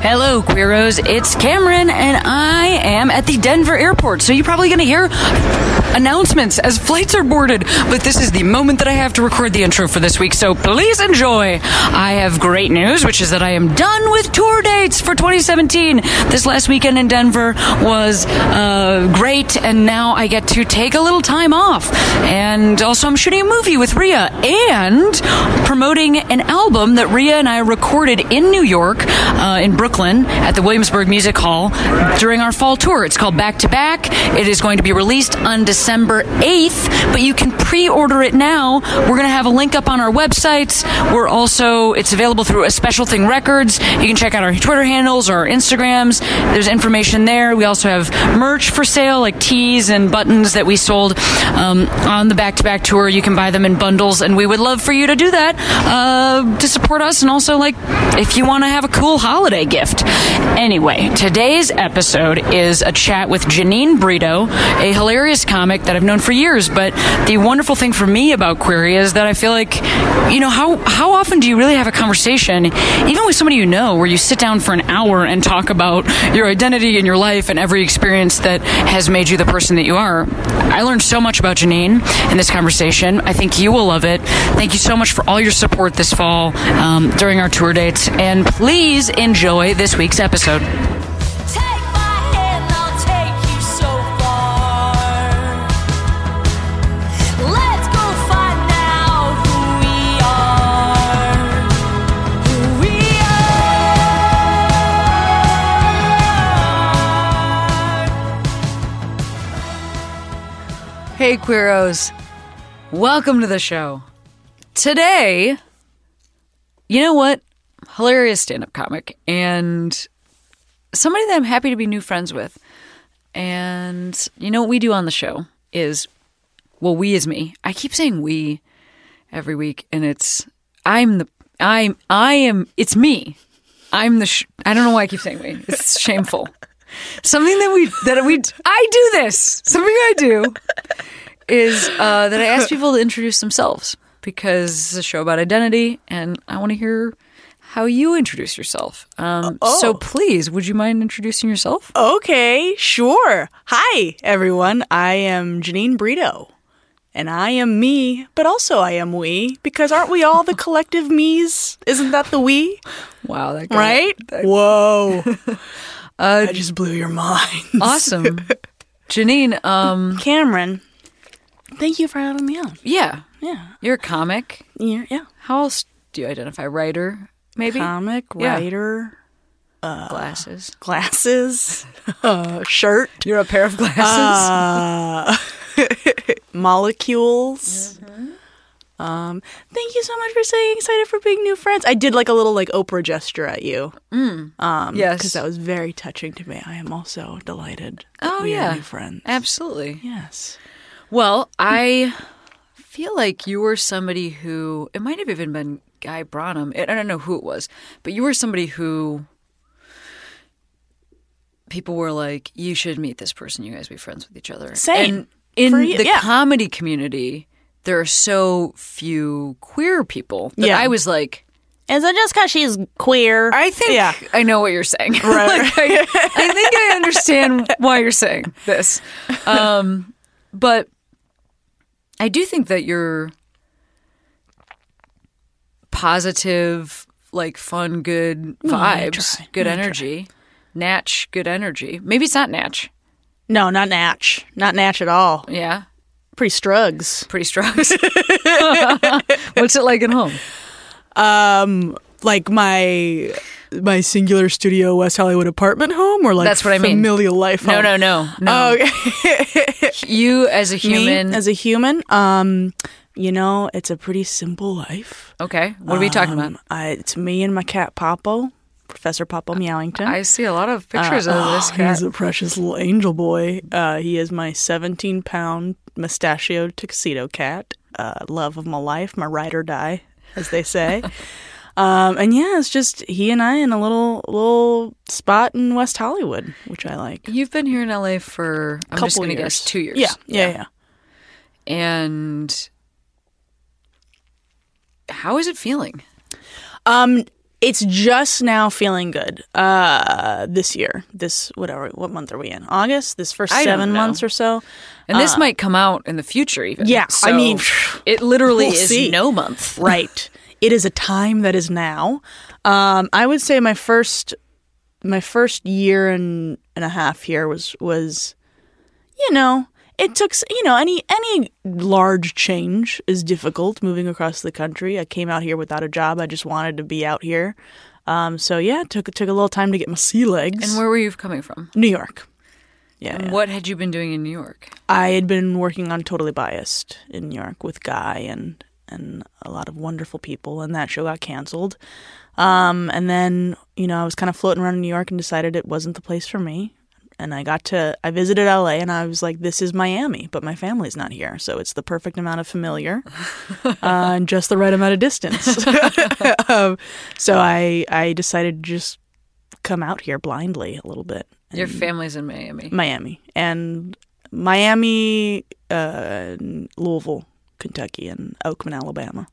Hello, Queeros. It's Cameron, and I am at the Denver airport. So you're probably going to hear announcements as flights are boarded. But this is the moment that I have to record the intro for this week. So please enjoy. I have great news, which is that I am done with tour dates for 2017. This last weekend in Denver was uh, great, and now I get to take a little time off. And also, I'm shooting a movie with Rhea and promoting an album that Rhea and I recorded in New York, uh, in Brooklyn, at the Williamsburg Music Hall during our fall tour. It's called Back to Back. It is going to be released on December 8th, but you can pre order it now. We're going to have a link up on our websites. We're also, it's available through a Special Thing Records. You can check out our Twitter handles or our Instagrams. There's information there. We also have merch for sale, like tees and buttons that we sold um, on the Back to Back tour. You can buy them in bundles, and we would love for you to do that uh, to support us, and also like if you want to have a cool holiday gift. Anyway, today's episode is a chat with Janine Brito, a hilarious comic that I've known for years. But the wonderful thing for me about Queery is that I feel like, you know, how how often do you really have a conversation, even with somebody you know, where you sit down for an hour and talk about your identity and your life and every experience that has made you the person that you are? I learned so much about Janine in this conversation. I think you will love it. Thank you so much for all your support this fall um, during our tour dates, and please enjoy this week's episode. Take my hand, I'll take you so far. Let's go find out who we are. Who we are. Hey, Queeros. Welcome to the show. Today, you know what? Hilarious stand up comic and somebody that I'm happy to be new friends with. And you know what we do on the show is, well, we is me. I keep saying we every week, and it's, I'm the, I'm, I am, it's me. I'm the, sh- I don't know why I keep saying we. It's shameful. Something that we, that we, I do this. Something I do is uh, that I ask people to introduce themselves because it's a show about identity, and I want to hear how you introduce yourself. Um, So please, would you mind introducing yourself? Okay, sure. Hi, everyone. I am Janine Brito. And I am me, but also I am we, because aren't we all the collective me's? Isn't that the we? Wow, that guy, Right? that- Whoa. I just blew your mind. awesome, Janine. Um, Cameron, thank you for having me on. yeah, Yeah. you're a comic. Yeah. yeah. How else do you identify? Writer, maybe. Comic, Yeah. wwiter, Glasses. glasses, uh, shirt, You're a pair of glasses. uh, molecules. Um, thank you so much for saying excited for being new friends. I did like a little like Oprah gesture at you. Um, Yes. because that was very touching to me. I am also delighted. That Oh, we yeah. new friends. Absolutely. Yes. Well, I feel like you were somebody who it might have even been Guy Branum. I don't know who it was, but you were somebody who people were like, "You should meet this person. You guys be friends with each other." Same. And in For you- the yeah. comedy community, there are so few queer people that Yeah. I was like, Is it just because she's queer? I think Yeah. I know what you're saying. Right. Like, I, I think I understand why you're saying this. Um, but I do think that you're positive, like fun, good vibes, good energy. Natch, good energy. Maybe it's not Natch. No, not Natch. Not Natch at all. Yeah. Pretty strugs. Pretty strugs. What's it like at home? Um, like my my singular studio West Hollywood apartment home, or like That's what I mean. familial life. No, home? no, no, no. Oh, okay. You as a human. Me as a human, um, you know, it's a pretty simple life. okay. What are we talking Um, about? I, it's me and my cat Popo. Professor Papa Meowington. I see a lot of pictures of Uh, this oh, cat. He's a precious little angel boy. Uh, he is my 17 pound mustachioed tuxedo cat. Uh, love of my life, my ride or die, as they say. um, and yeah, it's just he and I in a little little spot in West Hollywood, which I like. You've been here in LA for I'm just going to years. guess two years. Yeah, yeah, yeah. And how is it feeling? Um, it's just now feeling good. Uh, this year, this whatever, what month are we in? August. This first I seven months or so. And this might come out in the future, even. Uh, Yeah, I mean, it literally we'll is see. no month. right. It is a time that is now. Um, I would say my first my first year and, and a half here was was you know it took you know any any large change is difficult moving across the country. I came out here without a job. I just wanted to be out here. Um, so yeah, it took it took a little time to get my sea legs. And where were you coming from? New York. Yeah, And yeah. what had you been doing in New York? I had been working on Totally Biased in New York with Guy and and a lot of wonderful people, and that show got canceled. Um, and then you know I was kind of floating around in New York and decided it wasn't the place for me. And I got to I visited LA and I was like, this is Miami, but my family's not here, so it's the perfect amount of familiar uh, and just the right amount of distance. um, so I I decided to just come out here blindly a little bit. Your family's in Miami. Miami and Miami, uh, Louisville, Kentucky, and Oakman, Alabama.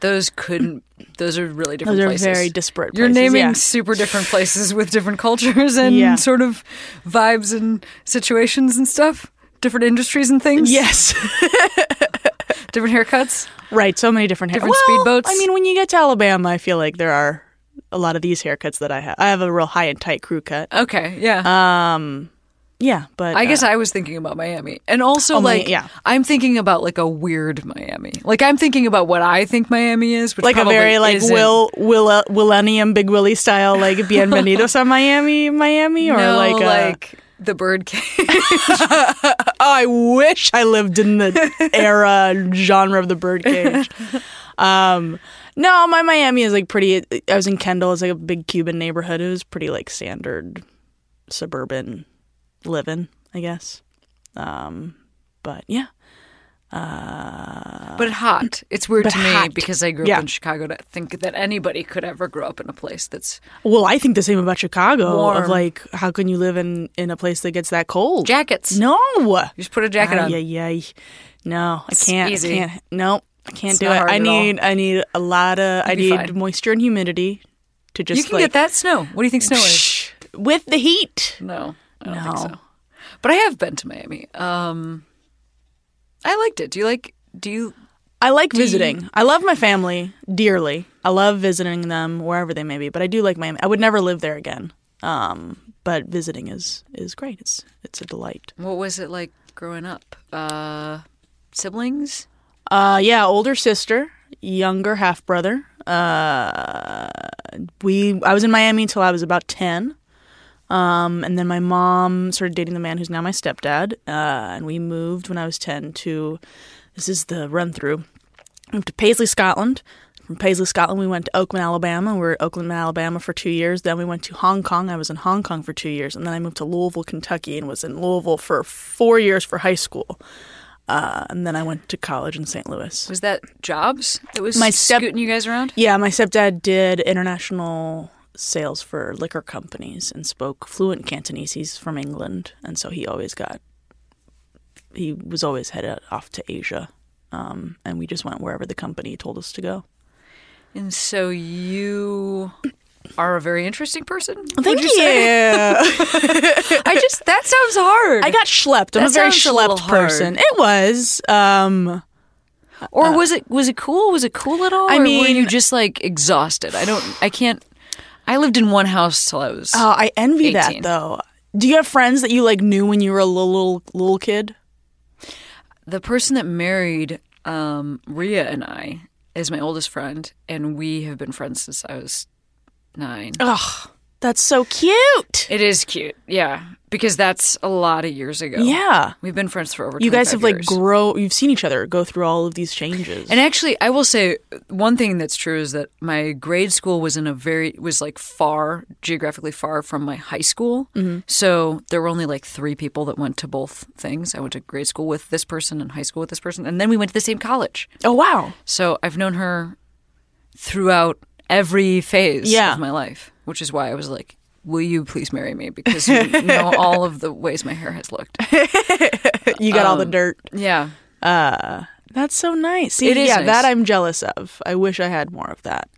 Those couldn't. Those are really different Those are places. very disparate. You're naming yeah. super different places with different cultures and Yeah. sort of vibes and situations and stuff. Different industries and things. Yes, Different haircuts. right. So many different hair- Different well, speedboats? I mean, when you get to Alabama, I feel like there are a lot of these haircuts that I have. I have a real high and tight crew cut. Okay. Yeah. Um, yeah, but I guess uh, I was thinking about Miami, and also Oh, like yeah. I'm thinking about like a weird Miami. Like I'm thinking about what I think Miami is, which like a very like isn't. Will Will Willennium Big Willie style like Bienvenidos a Miami Miami or no, like a, like the bird cage. Oh, I wish I lived in the era genre of the birdcage. Um, no, my Miami is like pretty. I was in Kendall. It's like a big Cuban neighborhood. It was pretty like standard suburban living, I guess. Um, but yeah, Uh, but hot. It's weird to me hot. because I grew up in Chicago to think that anybody could ever grow up in a place that's well, I think the same about Chicago. Warm. Of like, how can you live in in a place that gets that cold? jackets. no, You just put a jacket on. Yeah, yeah. No, I can't. easy. I can't. No, I can't It's do it. I need. I need a lot of. I need fine. moisture and humidity to just You can like get that snow. What do you think snow is? with the heat. No, I don't think so. But I have been to Miami. Um, I liked it. Do you like? Do you? I like you- visiting. I love my family dearly. I love visiting them wherever they may be. But I do like Miami. I would never live there again. Um, but visiting is is great. It's it's a delight. What was it like growing up? Uh, siblings? Uh, yeah, older sister, younger half brother. Uh, we I was in Miami until I was about ten. Um, and then my mom started dating the man who's now my stepdad. Uh, and we moved when I was ten to. This is the run through. Moved to Paisley, Scotland. From Paisley, Scotland, we went to Oakland, Alabama. We were at Oakland, Alabama for two years. Then we went to Hong Kong. I was in Hong Kong for two years. And then I moved to Louisville, Kentucky, and was in Louisville for four years for high school. Uh, and then I went to college in St. Louis. Was that jobs that was My step- scooting you guys around? Yeah, my stepdad did international sales for liquor companies and spoke fluent Cantonese. He's from England, and so he always got. He was always headed off to Asia, um, and we just went wherever the company told us to go. And so you are a very interesting person. Thank you. say? I I just that sounds hard. I got schlepped. I'm That a very a schlepped hard. person. It was. Um, or was it was it cool? Was it cool at all? I or were mean- you just like exhausted? I don't. I can't. I lived in one house till I was. oh, I envy 18. that though. Do you have friends that you like knew when you were a little little, little kid? the person that married um, Rhea and I is my oldest friend, and we have been friends since I was nine. Ugh, that's so cute. It is cute, yeah. Because that's a lot of years ago. Yeah. we've been friends for over. You guys 25 have like years. grow. You've seen each other go through all of these changes. And actually, I will say one thing that's true is that my grade school was in a very was like far geographically far from my high school. Mm-hmm. So there were only like three people that went to both things. I went to grade school with this person and high school with this person, and then we went to the same college. oh wow. So I've known her throughout every phase Yeah. of my life, which is why I was like, "Will you please marry me?" Because you know all of the ways my hair has looked. You got all Um, the dirt. Yeah. That's so nice. See, It is yeah, nice. that I'm jealous of. I wish I had more of that.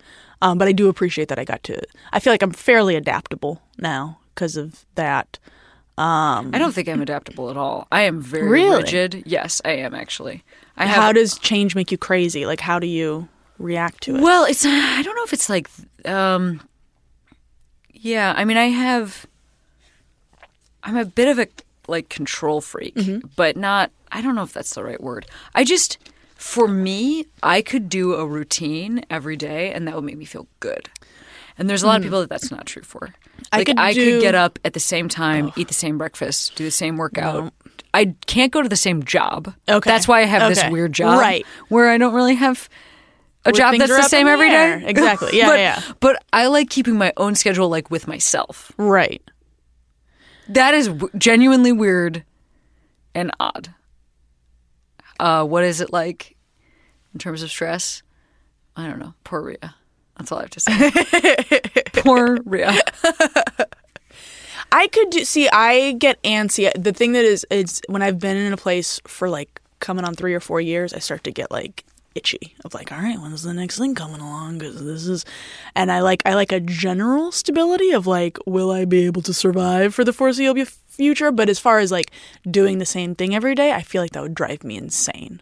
Um, but I do appreciate that I got to. I feel like I'm fairly adaptable now because of that. I don't think I'm adaptable at all. I am very Really? rigid. Yes, I am actually. I have How does change make you crazy? Like, how do you react to it? Well, it's I don't know if it's like um yeah, I mean I have I'm a bit of a like control freak, mm-hmm. but not I don't know if that's the right word. I just for me, I could do a routine every day and that would make me feel good. And there's a lot of mm-hmm. people that that's not true for. I could I do- could get up at the same time, eat the same breakfast, do the same workout. I can't go to the same job. Okay. That's why I have this weird job. Right. Where I don't really have a job that's the same the day. Exactly. Yeah, but, yeah. But I like keeping my own schedule like with myself. right. That is w- genuinely weird and odd. Uh, what is it like in terms of stress? I don't know. Poor Rhea. That's all I have to say. Poor Rhea. I could do, see. I get antsy. The thing that is, is when I've been in a place for like coming on three or four years, I start to get like itchy of like, all right, when's the next thing coming along? Because this is, and I like I like a general stability of like, will I be able to survive for the foreseeable future? But as far as like doing the same thing every day, I feel like that would drive me insane.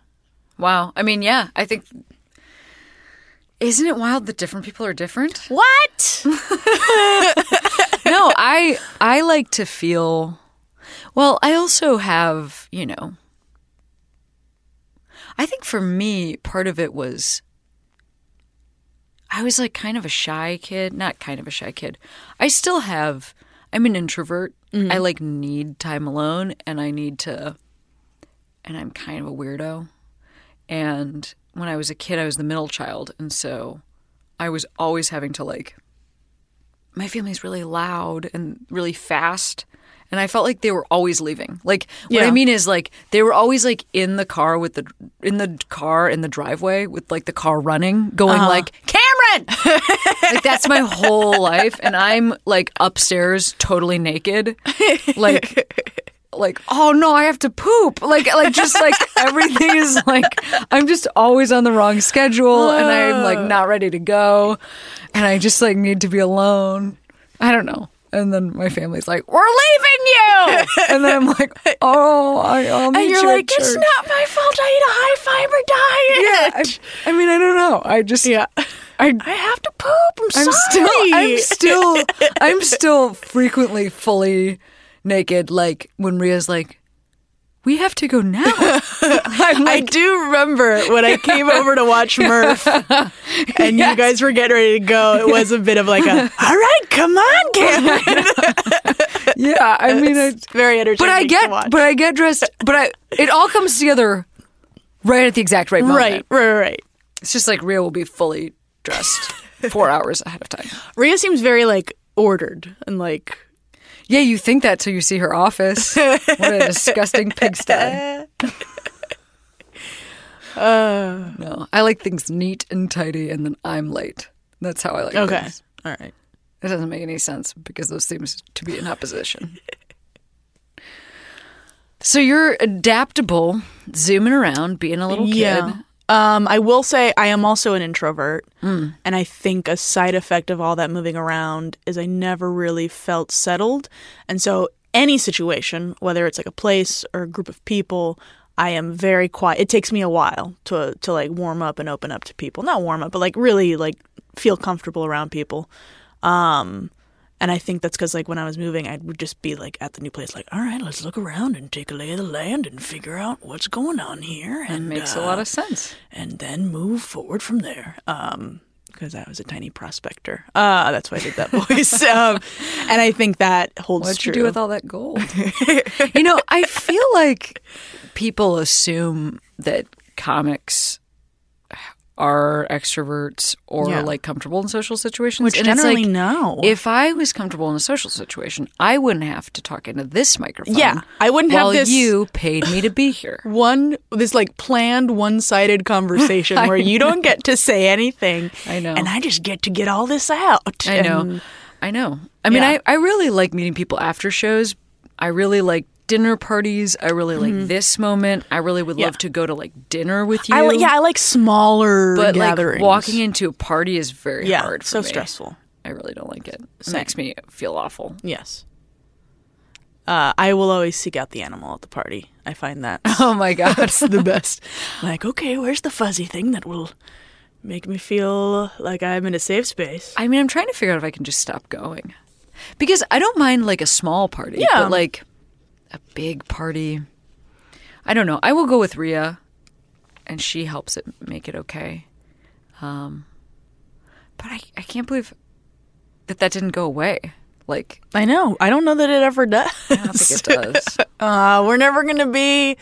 Wow. I mean, yeah, I think. Isn't it wild that different people are different? What? no, I I like to feel well, I also have, you know, I think for me part of it was I was like kind of a shy kid, not kind of a shy kid. I still have I'm an introvert. Mm-hmm. I like need time alone and I need to and I'm kind of a weirdo. And when I was a kid, I was the middle child, and so I was always having to like my family's really loud and really fast and i felt like they were always leaving. Like what i mean is like they were always like in the car with the in the car in the driveway with like the car running going uh-huh. like cameron! Like that's my whole life. And i'm like upstairs totally naked. Like like oh no i have to poop. Like like just like everything is like i'm just always on the wrong schedule and i'm like uh. not ready to go. And i just like need to be alone. I don't know and then my family's like we're leaving you and then i'm like oh I, i'll meet and you're you like, it's church." not my fault. I eat a high fiber diet. yeah I, I mean i don't know i just Yeah. I, I have to poop. I'm, I'm sorry. still I'm still I'm still frequently fully naked like when Rhea's like we have to go now. I'm I do remember when I came over to watch Murph and you guys were getting ready to go. It was a bit of like a, all right, come on, Cameron. yeah, I mean It's very entertaining. but I get but I get dressed but I it all comes together right at the exact right moment. right, right, right. It's just like Rhea will be fully dressed 4 hours ahead of time. Rhea seems very like ordered and like Yeah, you think that till you see her office. What a disgusting pigsty. Uh. no, I like things neat and tidy, and then I'm late. That's how I like okay, things. all right. It doesn't make any sense because those seem to be in opposition. so you're adaptable, zooming around, being a little kid. Um, I will say I am also an introvert, and I think a side effect of all that moving around is I never really felt settled, and so any situation, whether it's like a place or a group of people, I am very quiet. It takes me a while to to like warm up and open up to people. Not warm up, but like really like feel comfortable around people. Um, and I think that's because like when I was moving, I would just be like at the new place, like, all right, let's look around and take a lay of the land and figure out what's going on here. It And makes uh, a lot of sense. and then move forward from there. Um, because I was a tiny prospector. Uh, that's why I did that voice. um, and I think that holds What'd true. you do with all that gold? you know, I feel like people assume that comics are extroverts or Yeah. like comfortable in social situations. Which and generally like, no. If I was comfortable in a social situation, I wouldn't have to talk into this microphone. Yeah, I wouldn't have this- you paid me to be here. one this like planned one-sided conversation where you don't get to say anything. I know. and I just get to get all this out. I know. And I know. I mean, Yeah. I, I really like meeting people after shows. I really like dinner parties. I really like this moment. I really would love Mm-hmm. To go to like dinner with you. I yeah, I like smaller but gatherings. like walking into a party is very yeah, hard. For so me. stressful. I really don't like it. It makes me feel awful. Yes. Uh, I will always seek out the animal at the party. I find that Oh my god. that's the best. Like, okay, where's the fuzzy thing that will make me feel like I'm in a safe space? I mean, I'm trying to figure out if I can just stop going because I don't mind like a small party, Yeah. but like a big party. I don't know. I will go with Rhea, and she helps it make it okay. Um, but I I can't believe that that didn't go away. Like I know. I don't know that it ever does. I don't think it does. Uh, we're never going to be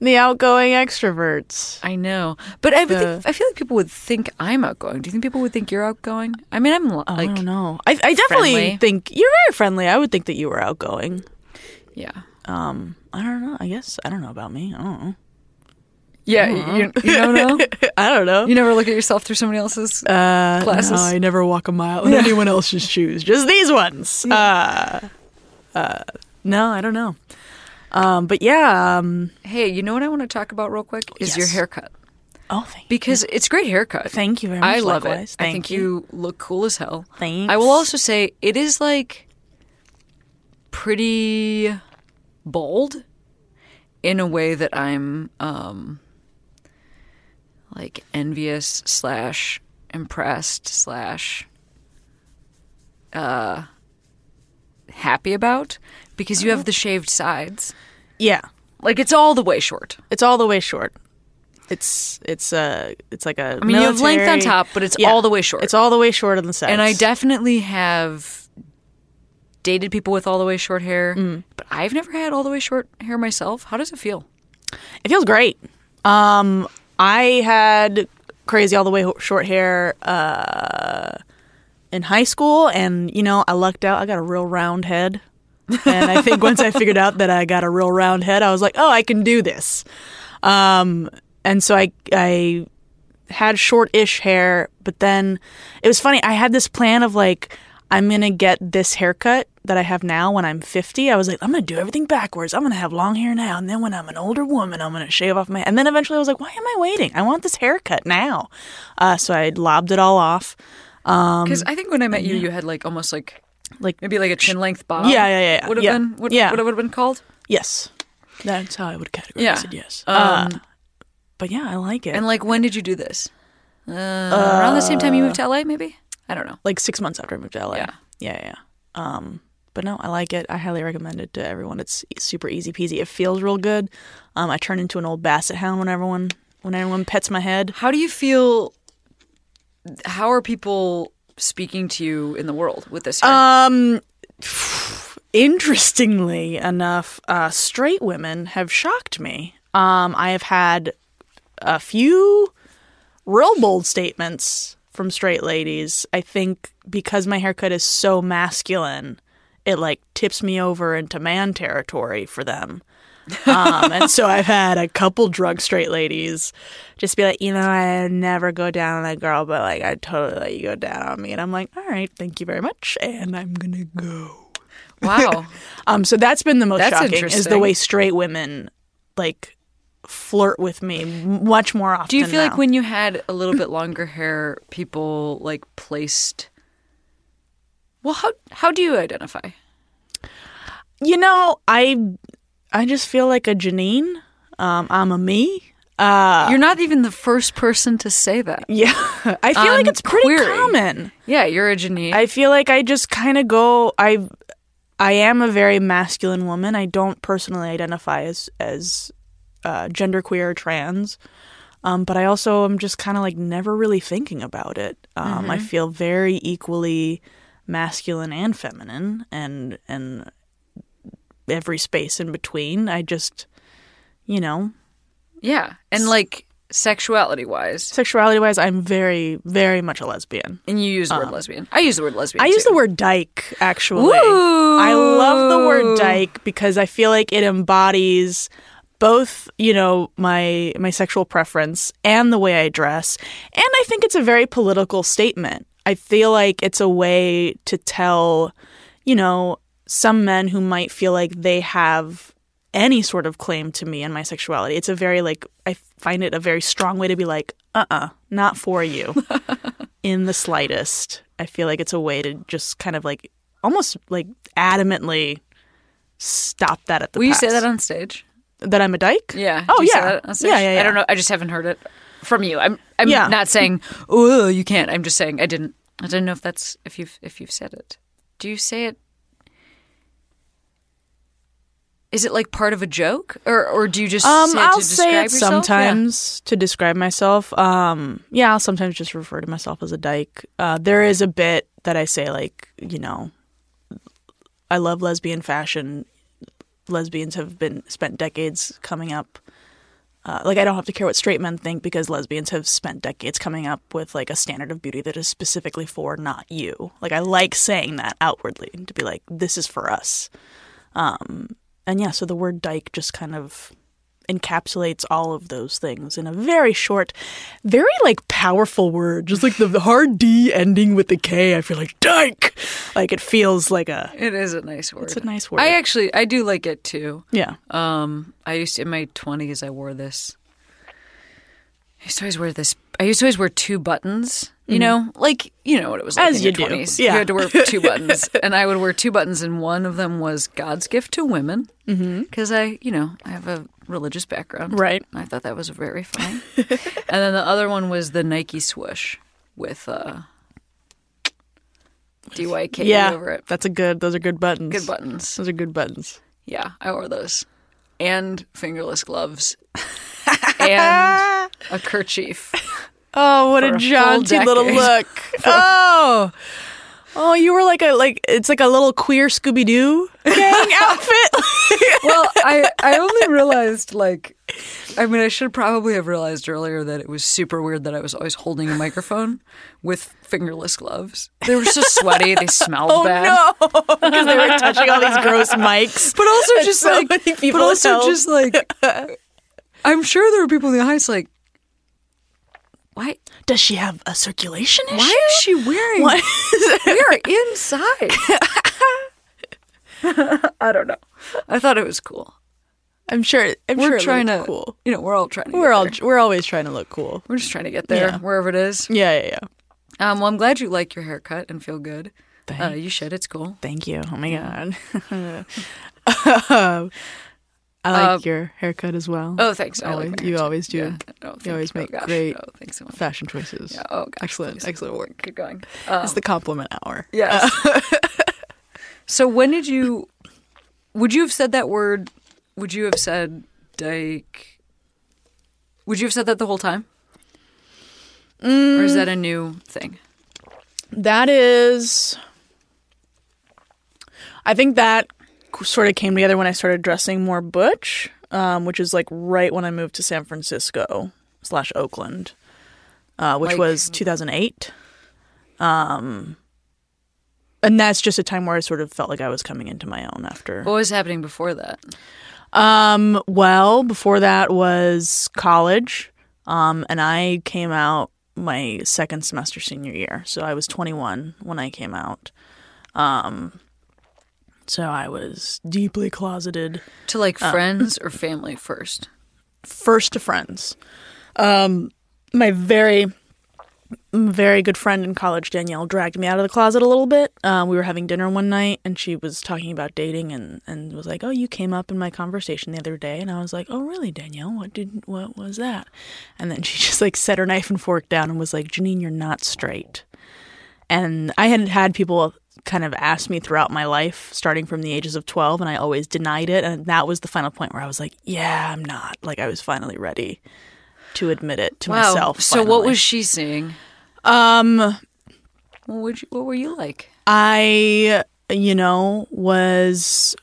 the outgoing extroverts. I know, but I The- think, I feel like people would think I'm outgoing. Do you think people would think you're outgoing? I mean, I'm li- I don't know. I, I definitely friendly. think you're very friendly. I would think that you were outgoing. yeah, Um, I don't know. I guess I don't know about me. I don't know. yeah. You, you don't know. I don't know. You never look at yourself through somebody else's. Uh, Glasses. No, I never walk a mile in anyone else's shoes. Just these ones. Uh, uh, no, I don't know. Um, but yeah. Um, Hey, you know what I want to talk about real quick is your haircut oh, thank because it's great haircut. Thank you very much. I love likewise. it. I Thank think you. look cool as hell. Thanks. I will also say it is like pretty bold in a way that I'm um like envious slash impressed slash uh happy about because you have the shaved sides. Yeah, Like it's all the way short. it's all the way short. It's it's uh it's like a. I mean, you have length on top, but it's Yeah. all the way short. It's all the way short on the sides. and I definitely have dated people with all the way short hair, Mm. but I've never had all the way short hair myself. How does it feel? It feels great. Um, I had crazy all the way short hair uh, in high school, and you know, I lucked out. I got a real round head, and I think once I figured out that I got a real round head, I was like, oh, I can do this. Um, and so I I had short-ish hair, but then it was funny. I had this plan of like I'm gonna get this haircut that I have now when I'm 50. I was like, I'm gonna do everything backwards. I'm gonna have long hair now, and then when I'm an older woman, I'm gonna shave off my. And then eventually, I was like, why am I waiting? I want this haircut now. Uh, so I lobbed it all off. Because I think when I met you, you had like almost like Like maybe like a chin length bob. Yeah, yeah, yeah, yeah. Would have Yeah. been what, Yeah. what it would have been called. yes, that's how I would categorize Yeah. it. Yes. Um, uh, but yeah, I like it. And like, when did you do this? Uh, around the same time you moved to LA, maybe. I don't know. like six months after I moved to LA. Yeah. yeah, yeah. Um, but no, I like it. I highly recommend it to everyone. It's super easy peasy. It feels real good. Um, I turn into an old basset hound when everyone when everyone pets my head. How do you feel? How are people speaking to you in the world with this? Hair? Um, interestingly enough, uh, straight women have shocked me. Um, I have had a few real bold statements from straight ladies. I think because my haircut is so masculine, it like tips me over into man territory for them. um, and so I've had a couple drug straight ladies just be like, you know, I never go down on a girl, but like I totally let you go down on me. And I'm like, all right, thank you very much, and I'm gonna go. wow. Um, so that's been the most That's shocking is the way straight women like flirt with me much more often. Do you feel like when you had a little bit longer hair, people like placed? Well, how how do you identify? you know I I just feel like a Janine. Um, I'm a me. Uh, You're not even the first person to say that. yeah, I feel like it's pretty Query. common. Yeah, you're a Janine. I feel like I just kind of go. I I am a very masculine woman. I don't personally identify as as uh, genderqueer or trans. Um, but I also am just kind of like never really thinking about it. Um, I feel very equally masculine and feminine, and and every space in between. I just, you know, Yeah. And like sexuality wise. sexuality wise, I'm very very much a lesbian. And you use the word lesbian. I use the word lesbian. Um, I use the word dyke actually. Ooh. I love the word dyke because I feel like it embodies both, you know, my my sexual preference and the way I dress. And I think it's a very political statement. I feel like it's a way to tell, you know, some men who might feel like they have any sort of claim to me and my sexuality. It's a very like I find it a very strong way to be like, uh-uh, not for you. in the slightest. I feel like it's a way to just kind of like almost like adamantly stop that at the Will you say that on stage? that I'm a dyke? Yeah. Oh yeah. that on stage? yeah. Yeah. Yeah. I don't know. I just haven't heard it from you. I'm I'm Yeah. not saying oh you can't. I'm just saying I didn't I didn't know if that's if you've if you've said it. Do you say it is it like part of a joke, or or do you just Um, say it I'll to say it yourself? sometimes to describe myself. Um, yeah, I'll sometimes just refer to myself as a dyke. Uh, there is a bit that I say like, you know, I love lesbian fashion. Lesbians have been spent decades coming up. Uh, like I don't have to care what straight men think because lesbians have spent decades coming up with like a standard of beauty that is specifically for not you. Like I like saying that outwardly to be like, this is for us. Um, and yeah, so the word dyke just kind of encapsulates all of those things in a very short, very like powerful word. Just like the hard D ending with the K, I feel like dyke. Like it feels like a It is a nice word. it's a nice word. I actually I do like it too. yeah. Um, I used to, in my twenties, I wore this. I used to always wear this. I used to always wear two buttons. You know, like you know what it was like Mm-hmm. As in you your do. twenties. Yeah. You had to wear two buttons, and I would wear two buttons, and one of them was God's gift to women, because I, you know, I have a religious background, Mm-hmm. Right. I thought that was very funny. and then the other one was the Nike swoosh with uh, DYK Yeah. over it. That's a good those are good buttons. Good buttons. Those are good buttons. Yeah, I wore those. And fingerless gloves. and a kerchief. Oh, what a a jaunty little look. oh. Oh, you were like a like it's like a little queer Scooby Doo gang outfit. Well, I, I only realized, like, I mean, I should probably have realized earlier that it was super weird that I was always holding a microphone with fingerless gloves. They were so sweaty, they smelled oh bad. no, because they were touching all these gross mics. But also just so like, but also just like, I'm sure there were people in the audience like, why? Does she have a circulation issue? Why is she wearing? What? We are inside. I don't know. I thought it was cool. I'm sure. I'm We're sure trying to, cool. you know, we're all trying to. We're all there. we're always trying to look cool. we're just trying to get there, Yeah. wherever it is. Yeah, yeah, yeah. Um, well, I'm glad you like your haircut and feel good. Uh, you should. It's cool. Thank you. Oh my god. I like Uh, your haircut as well. Oh, thanks. Like Always- my you always do. Yeah. Oh, You always Oh, make gosh. great Oh, thanks so much. fashion choices. Yeah. Oh, gosh. excellent, excellent work. Keep going. it's the compliment hour. Yes. so when did you? Would you have said that word? Would you have said dyke? Would you have said that the whole time? Or is that a new thing? That is. I think that sort of came together when I started dressing more butch, um, which is like right when I moved to San Francisco slash Oakland, uh, which Like- was 2008. Um, and that's just a time where I sort of felt like I was coming into my own after. What was happening before that? Um, well, before that was college. Um, and I came out my second semester senior year. So I was 21 when I came out. Um, so I was deeply closeted, To like friends or family first? first to friends. Um, my very, very good friend in college, Danielle, dragged me out of the closet a little bit. Uh, we were having dinner one night, and she was talking about dating, and, and was like, "Oh, you came up in my conversation the other day," and I was like, "Oh, really, Danielle? What did what was that?" And then she just like set her knife and fork down and was like, "Janine, you're not straight." And I had had people kind of asked me throughout my life, starting from the ages of 12, and I always denied it. And that was the final point where I was like, yeah, I'm not. Like, I was finally ready to admit it to Wow. myself. so what was she seeing? um What would you, what were you like? I, you know, was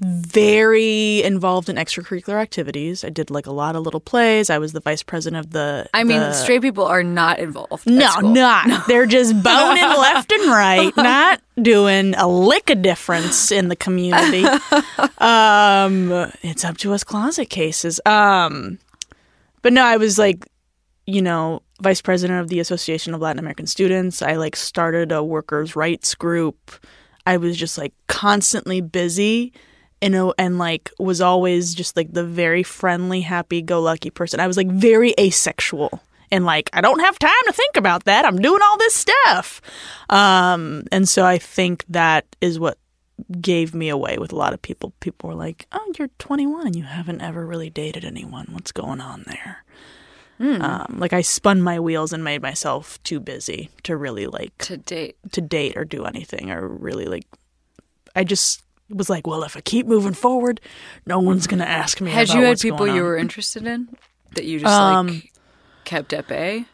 very involved in extracurricular activities. I did like a lot of little plays. I was the vice president of the. I mean, the- straight people are not involved. No, not. They're just boning left and right, not doing a lick of difference in the community. um, it's up to us closet cases. Um, but no, I was like, you know, vice president of the Association of Latin American Students. I like started a workers' rights group. I was just like constantly busy. Know, and like was always just like the very friendly, happy go lucky person. I was like very asexual and like I don't have time to think about that. I'm doing all this stuff. Um and so I think that is what gave me away with a lot of people. People were like, "Oh, you're 21 and you haven't ever really dated anyone. What's going on there?" Um, like I spun my wheels and made myself too busy to really like To date. to date or do anything or really like I just was like, well, if I keep moving forward, no one's gonna ask me. Had you had people you were interested in that you just Um, like kept at bay?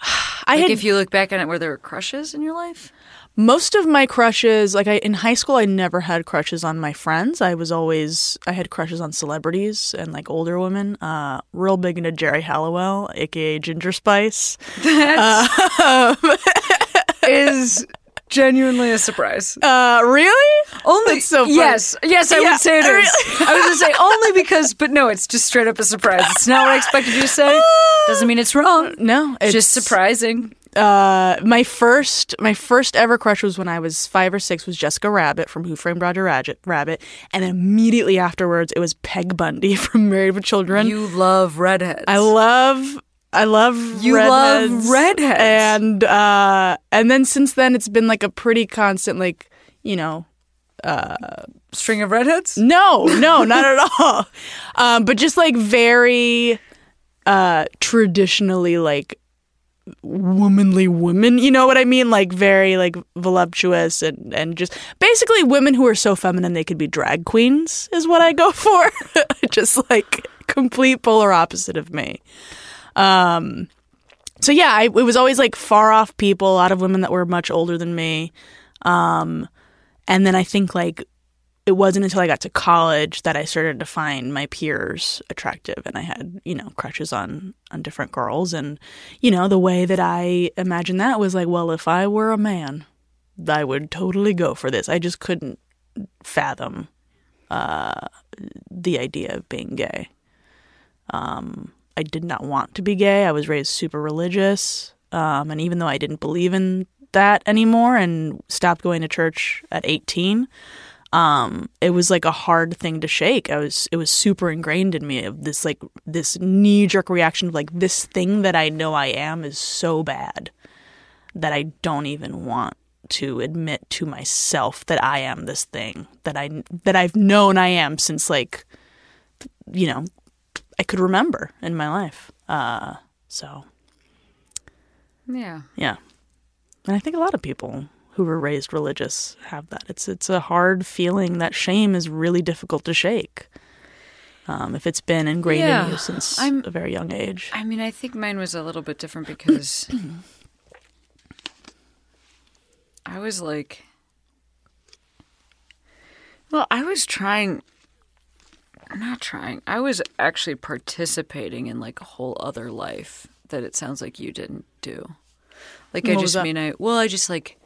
I Like had if you look back on it, were there crushes in your life? most of my crushes. Like I in high school, I never had crushes on my friends. I was always I had crushes on celebrities and like older women. Uh, real big into Geri Halliwell, aka Ginger Spice. Is genuinely a surprise. Uh, really? Only That's so funny. yes, yes, I Yeah, would say it is. really. I was gonna say only because, but no, it's just straight up a surprise. It's not what I expected you to say. Doesn't mean it's wrong. No, it's just surprising. uh my first my first ever crush was when I was five or six was Jessica Rabbit from Who Framed Roger Rabbit, Rabbit and immediately afterwards it was Peg Bundy from Married with Children. You love redheads. I love I love You love redheads, redheads. and uh and then since then it's been like a pretty constant like you know string of redheads. no no not at all. Um but just like very uh traditionally like womanly women you know what i mean? Like very like voluptuous and and just basically women who are so feminine they could be drag queens is what i go for. Just like complete polar opposite of me um so yeah I, it was always like far off people a lot of women that were much older than me um and then i think like it wasn't until I got to college that I started to find my peers attractive and I had, you know, crushes on on different girls and you know, the way that I imagined that was like, well, if I were a man, I would totally go for this. I just couldn't fathom uh the idea of being gay. Um I did not want to be gay. I was raised super religious. Um and even though I didn't believe in that anymore and stopped going to church at 18, um it was like a hard thing to shake i was it was super ingrained in me of this like this knee jerk reaction of like this thing that i know i am is so bad that i don't even want to admit to myself that i am this thing that i that i've known i am since like you know i could remember in my life uh so Yeah. yeah. And I think a lot of people who were raised religious have that. It's it's a hard feeling that shame is really difficult to shake. Um, if it's been ingrained Yeah. in you since I'm- a very young age. I mean, I think mine was a little bit different because I was like, well, I was trying, not trying, I was actually participating in like a whole other life that it sounds like you didn't do. Like, I What was just mean, I, well, I just like,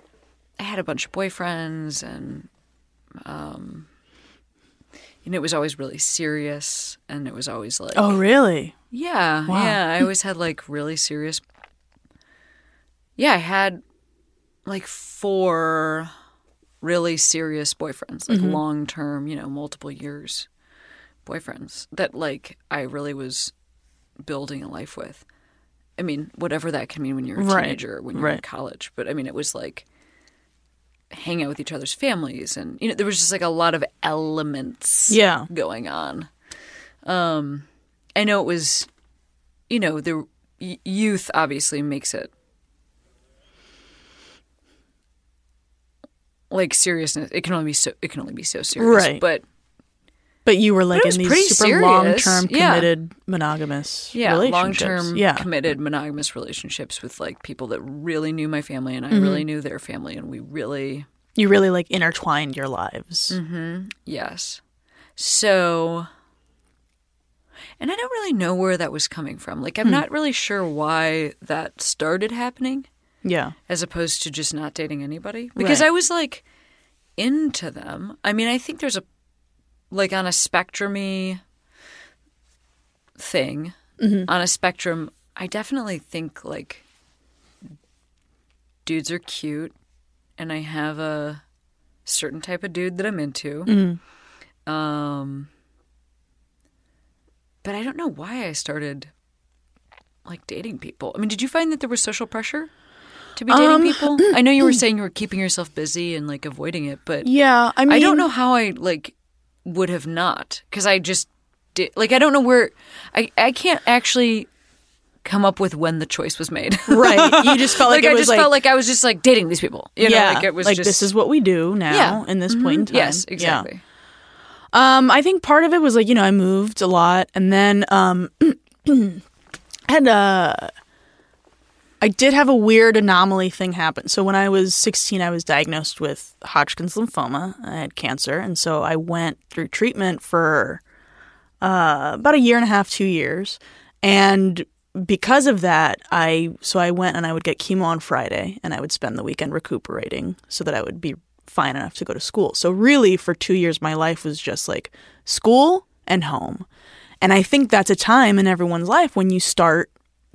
I had a bunch of boyfriends and, um, and it was always really serious and it was always like, oh, really? yeah, Wow. yeah. I always had like really serious. Yeah, I had like four really serious boyfriends, like long term, you know, multiple years boyfriends that like I really was building a life with. I mean, whatever that can mean when you're a Right, teenager, or when you're in college, but I mean, it was like hang out with each other's families and you know there was just like a lot of elements Yeah. going on um i know it was you know the y- youth obviously makes it like seriousness it can only be so it can only be so serious Right. but But you were like But it was in these super serious. long-term Yeah. committed monogamous yeah, long relationships. term Yeah. committed monogamous relationships with like people that really knew my family and I Mm-hmm. really knew their family and we really you really like intertwined your lives. Mm. yes. So and I don't really know where that was coming from. Like Hmm. I'm not really sure why that started happening Yeah. as opposed to just not dating anybody because Right. I was like into them. I mean, I think there's a like on a spectrumy thing. Mm-hmm. On a spectrum, I definitely think like dudes are cute and I have a certain type of dude that I'm into. Mm-hmm. Um but I don't know why I started like dating people. I mean, did you find that there was social pressure to be dating Um, people? I know you were saying you were keeping yourself busy and like avoiding it, but Yeah, I mean I don't know how I like would have not because I just did. Like I don't know where I I can't actually come up with when the choice was made. Right. You just felt like, it I was just like, felt like I was just like dating these people. You know, yeah, like it was like just this is what we do now Yeah. in this point in time. yes, Yeah. exactly. Um, I think part of it was like you know I moved a lot, and then um, had a. I did have a weird anomaly thing happen. So when I was 16, I was diagnosed with Hodgkin's lymphoma. I had cancer, and so I went through treatment for uh, about a year and a half, two years, and because of that, I so I went and I would get chemo on Friday, and I would spend the weekend recuperating so that I would be fine enough to go to school. So really, for two years, my life was just like school and home, and I think that's a time in everyone's life when you start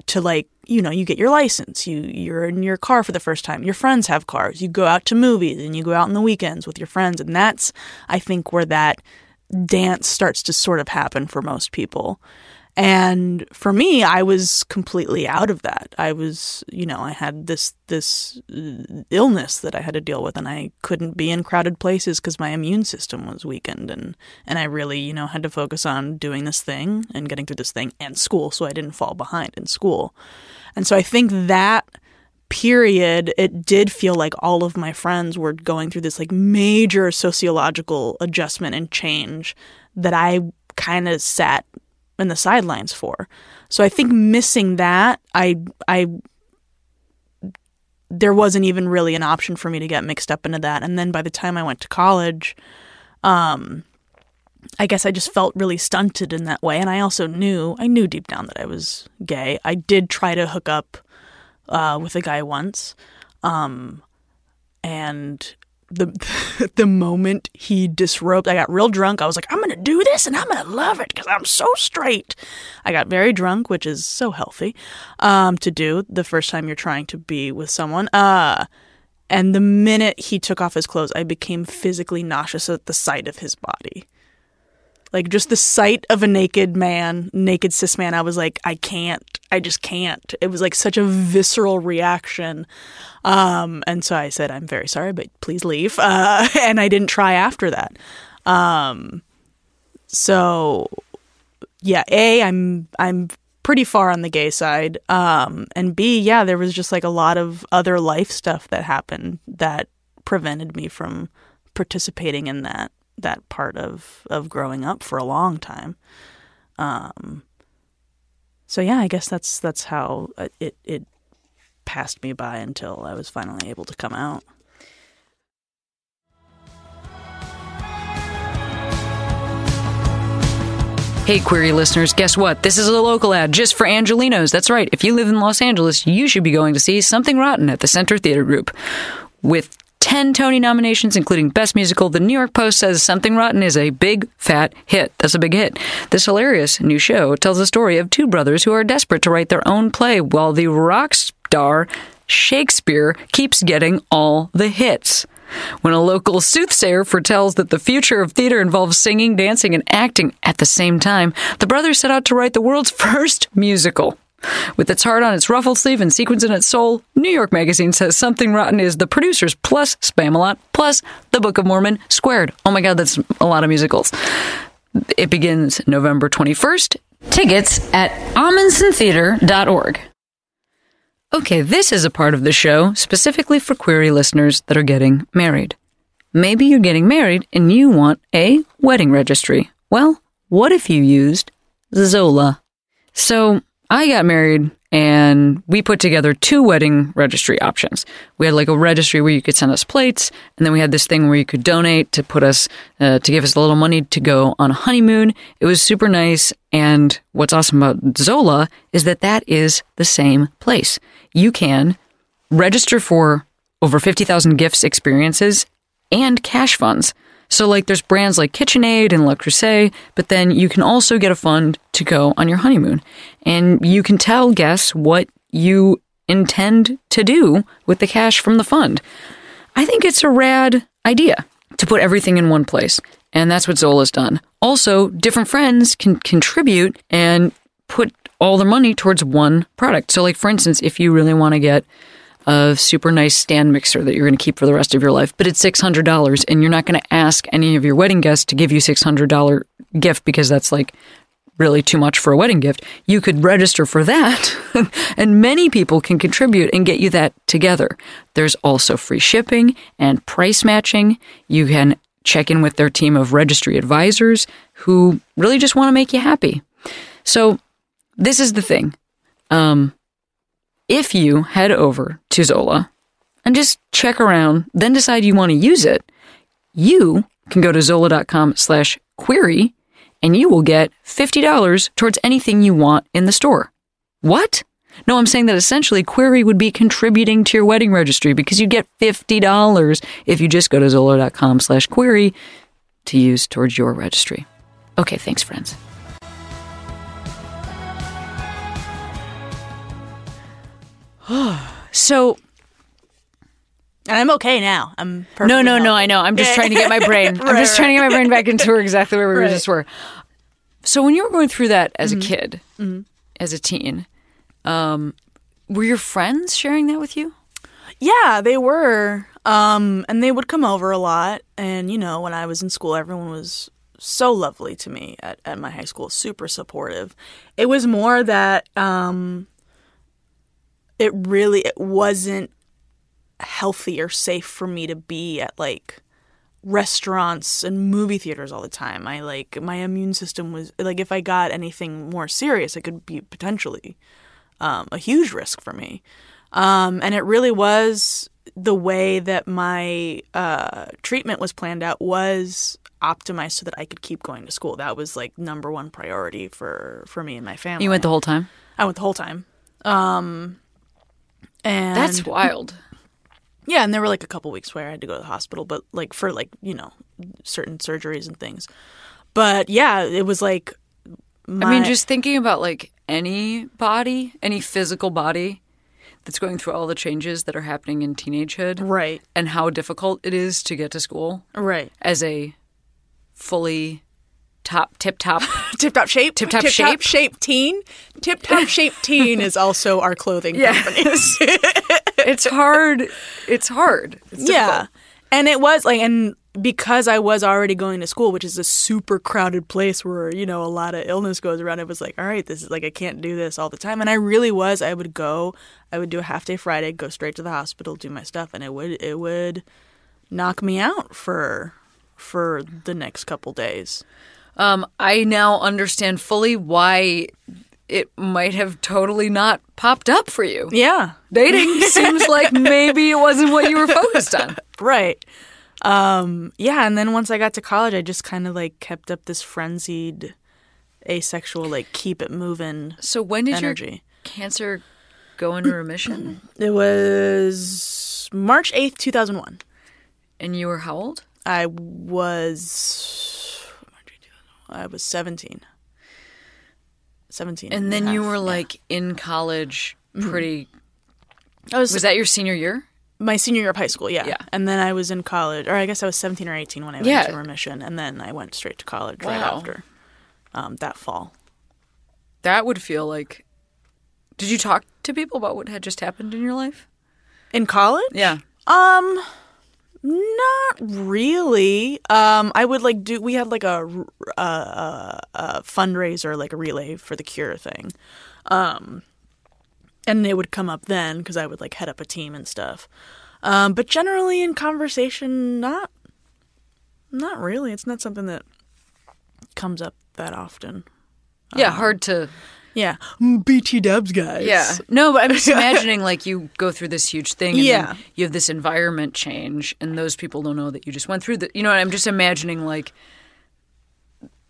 to like you know you get your license. You you're in your car for the first time. Your friends have cars. You go out to movies and you go out on the weekends with your friends. And that's i think where that dance starts to sort of happen for most people and for me i was completely out of that. I was you know i had this this uh, illness that i had to deal with and i couldn't be in crowded places because my immune system was weakened and and i really you know had to focus on doing this thing and getting through this thing and school so i didn't fall behind in school. And so i think that period it did feel like all of my friends were going through this like major sociological adjustment and change that i kind of sat in the sidelines for. So I think missing that, I I there wasn't even really an option for me to get mixed up into that. And then by the time I went to college, um I guess I just felt really stunted in that way. And I also knew I knew deep down that I was gay. I did try to hook up uh, with a guy once. Um and the the moment he disrobed, I got real drunk. I was like, I'm gonna do this and I'm gonna love it because I'm so straight. I got very drunk, which is so healthy um, to do the first time you're trying to be with someone. Uh, and the minute he took off his clothes, I became physically nauseous at the sight of his body. Like just the sight of a naked man, naked cis man, I was like, I can't. I just can't. It was like such a visceral reaction. Um, and so I said, I'm very sorry, but please leave. Uh, and I didn't try after that. Um, so yeah, A, I'm I'm pretty far on the gay side. Um, and B, yeah, there was just like a lot of other life stuff that happened that prevented me from participating in that that part of of growing up for a long time. Um, so yeah, I guess that's that's how uh, it it passed me by until I was finally able to come out. Hey, Queery listeners, guess what? This is a local ad just for Angelinos. That's right. If you live in Los Angeles, you should be going to see Something Rotten at the Center Theater Group. With 10 Tony nominations, including Best Musical, the New York Post says Something Rotten is a big, fat hit. That's a big hit. This hilarious new show tells the story of two brothers who are desperate to write their own play while the rock star Shakespeare keeps getting all the hits. When a local soothsayer foretells that the future of theater involves singing, dancing, and acting at the same time, the brothers set out to write the world's first musical. With its heart on its ruffled sleeve and sequins in its soul, New York Magazine says Something Rotten is the producers plus Spamalot plus The Book of Mormon squared. Oh my god, that's a lot of musicals. It begins November 21st. Tickets at ahmansontheater.org. Okay, this is a part of the show specifically for Queery listeners that are getting married. Maybe you're getting married and you want a wedding registry. Well, what if you used Zola? So I got married and we put together two wedding registry options. We had like a registry where you could send us plates, and then we had this thing where you could donate to put us, uh, to give us a little money to go on a honeymoon. It was super nice. And what's awesome about Zola is that that is the same place. You can register for over 50,000 gifts experiences and cash funds. So, like, there's brands like KitchenAid and Le Creuset, but then you can also get a fund to go on your honeymoon. And you can tell guests what you intend to do with the cash from the fund. I think it's a rad idea to put everything in one place. And that's what Zola's done. Also, different friends can contribute and put all their money towards one product. So, like, for instance, if you really want to get a super nice stand mixer that you're going to keep for the rest of your life, but it's $600 and you're not going to ask any of your wedding guests to give you $600 gift because that's like really too much for a wedding gift. You could register for that and many people can contribute and get you that together. There's also free shipping and price matching. You can check in with their team of registry advisors who really just want to make you happy. So this is the thing. Um, if you head over to Zola and just check around, then decide you want to use it, you can go to zola.com slash queery and you will get $50 towards anything you want in the store. What? No, I'm saying that essentially Queery would be contributing to your wedding registry because you get $50 if you just go to zola.com slash queery to use towards your registry. Okay, thanks, friends. So And I'm okay now. I'm No, no, no. I know. I'm just trying to get my brain. I'm Right, just trying to get my brain back into exactly where we Right. just were. So when you were going through that as Mm-hmm. a kid, as a teen, um, were your friends sharing that with you? Yeah, they were. Um, and they would come over a lot. And, you know, when I was in school, everyone was so lovely to me at, at my high school, super supportive. It was more that um, it really it wasn't healthy or safe for me to be at like restaurants and movie theaters all the time. I like my immune system was like if I got anything more serious, it could be potentially um, a huge risk for me. Um, and it really was the way that my uh, treatment was planned out was optimized so that I could keep going to school. That was like number one priority for for me and my family. You went the whole time. I went the whole time. Um, and That's wild. yeah, and there were like a couple weeks where I had to go to the hospital, but like for like you know certain surgeries and things. But yeah, it was like. I mean, just thinking about like any body, any physical body that's going through all the changes that are happening in teenagehood, right, and how difficult it is to get to school right. as a fully top tip top Tip top shape, Tip Top Shape? Top shape teen. Tip top shape teen is also our clothing company. it's hard it's hard It's yeah, and it was like, and because I was already going to school, which is a super crowded place where you know a lot of illness goes around, it was like, all right, this is like I can't do this all the time, and I really was. I would go, I would do a half day Friday, go straight to the hospital, do my stuff, and it would it would knock me out for for the next couple days. Um i now understand fully why it might have totally not popped up for you Yeah, dating seems like maybe it wasn't what you were focused on right. Um, yeah, and then once I got to college, I just kind of like kept up this frenzied asexual like keep it moving so when did your energy. cancer go into remission It was March 8th, 2001. and you were how old I was I was 17. 17. and then you a half, were yeah. like in college pretty I was, was that your senior year my senior year of high school, yeah. Yeah. And then I was in college, or I guess I was 17 or 18 when I went Yeah. into remission, and then I went straight to college right after um, that fall. that would feel like did you talk to people about what had just happened in your life In college? yeah Um, not really. Um, I would like do. We had like a, a, a, a fundraiser, like a relay for the cure thing. Um, and it would come up then because I would like head up a team and stuff. Um, but generally in conversation, not, not really. It's not something that comes up that often. yeah, hard to. Yeah, mm, BT Dubs guys. Yeah. No, but I'm just imagining like you go through this huge thing and Yeah. you have this environment change and those people don't know that you just went through the you know, I'm just imagining like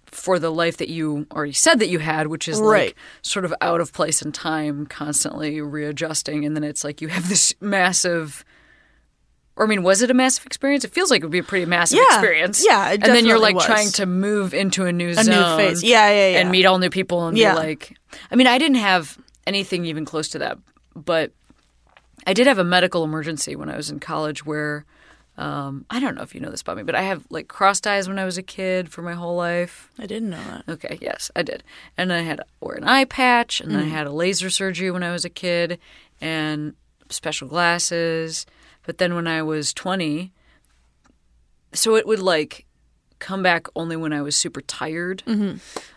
for the life that you already said that you had, which is Right. like sort of out of place in time, constantly readjusting, and then it's like you have this massive or I mean, was it a massive experience? It feels like it would be a pretty massive Yeah. experience. Yeah, and then you're like was. trying to move into a new A zone, new phase. Yeah, yeah, yeah. and meet all new people and Yeah. be like I mean, I didn't have anything even close to that, but I did have a medical emergency when I was in college where um, I don't know if you know this about me, but I have like crossed eyes when I was a kid for my whole life. I didn't know that. Okay, yes, I did. And I had wear an eye patch, and then I had a laser surgery when I was a kid, and special glasses. But then when I was 20, so it would like come back only when I was super tired.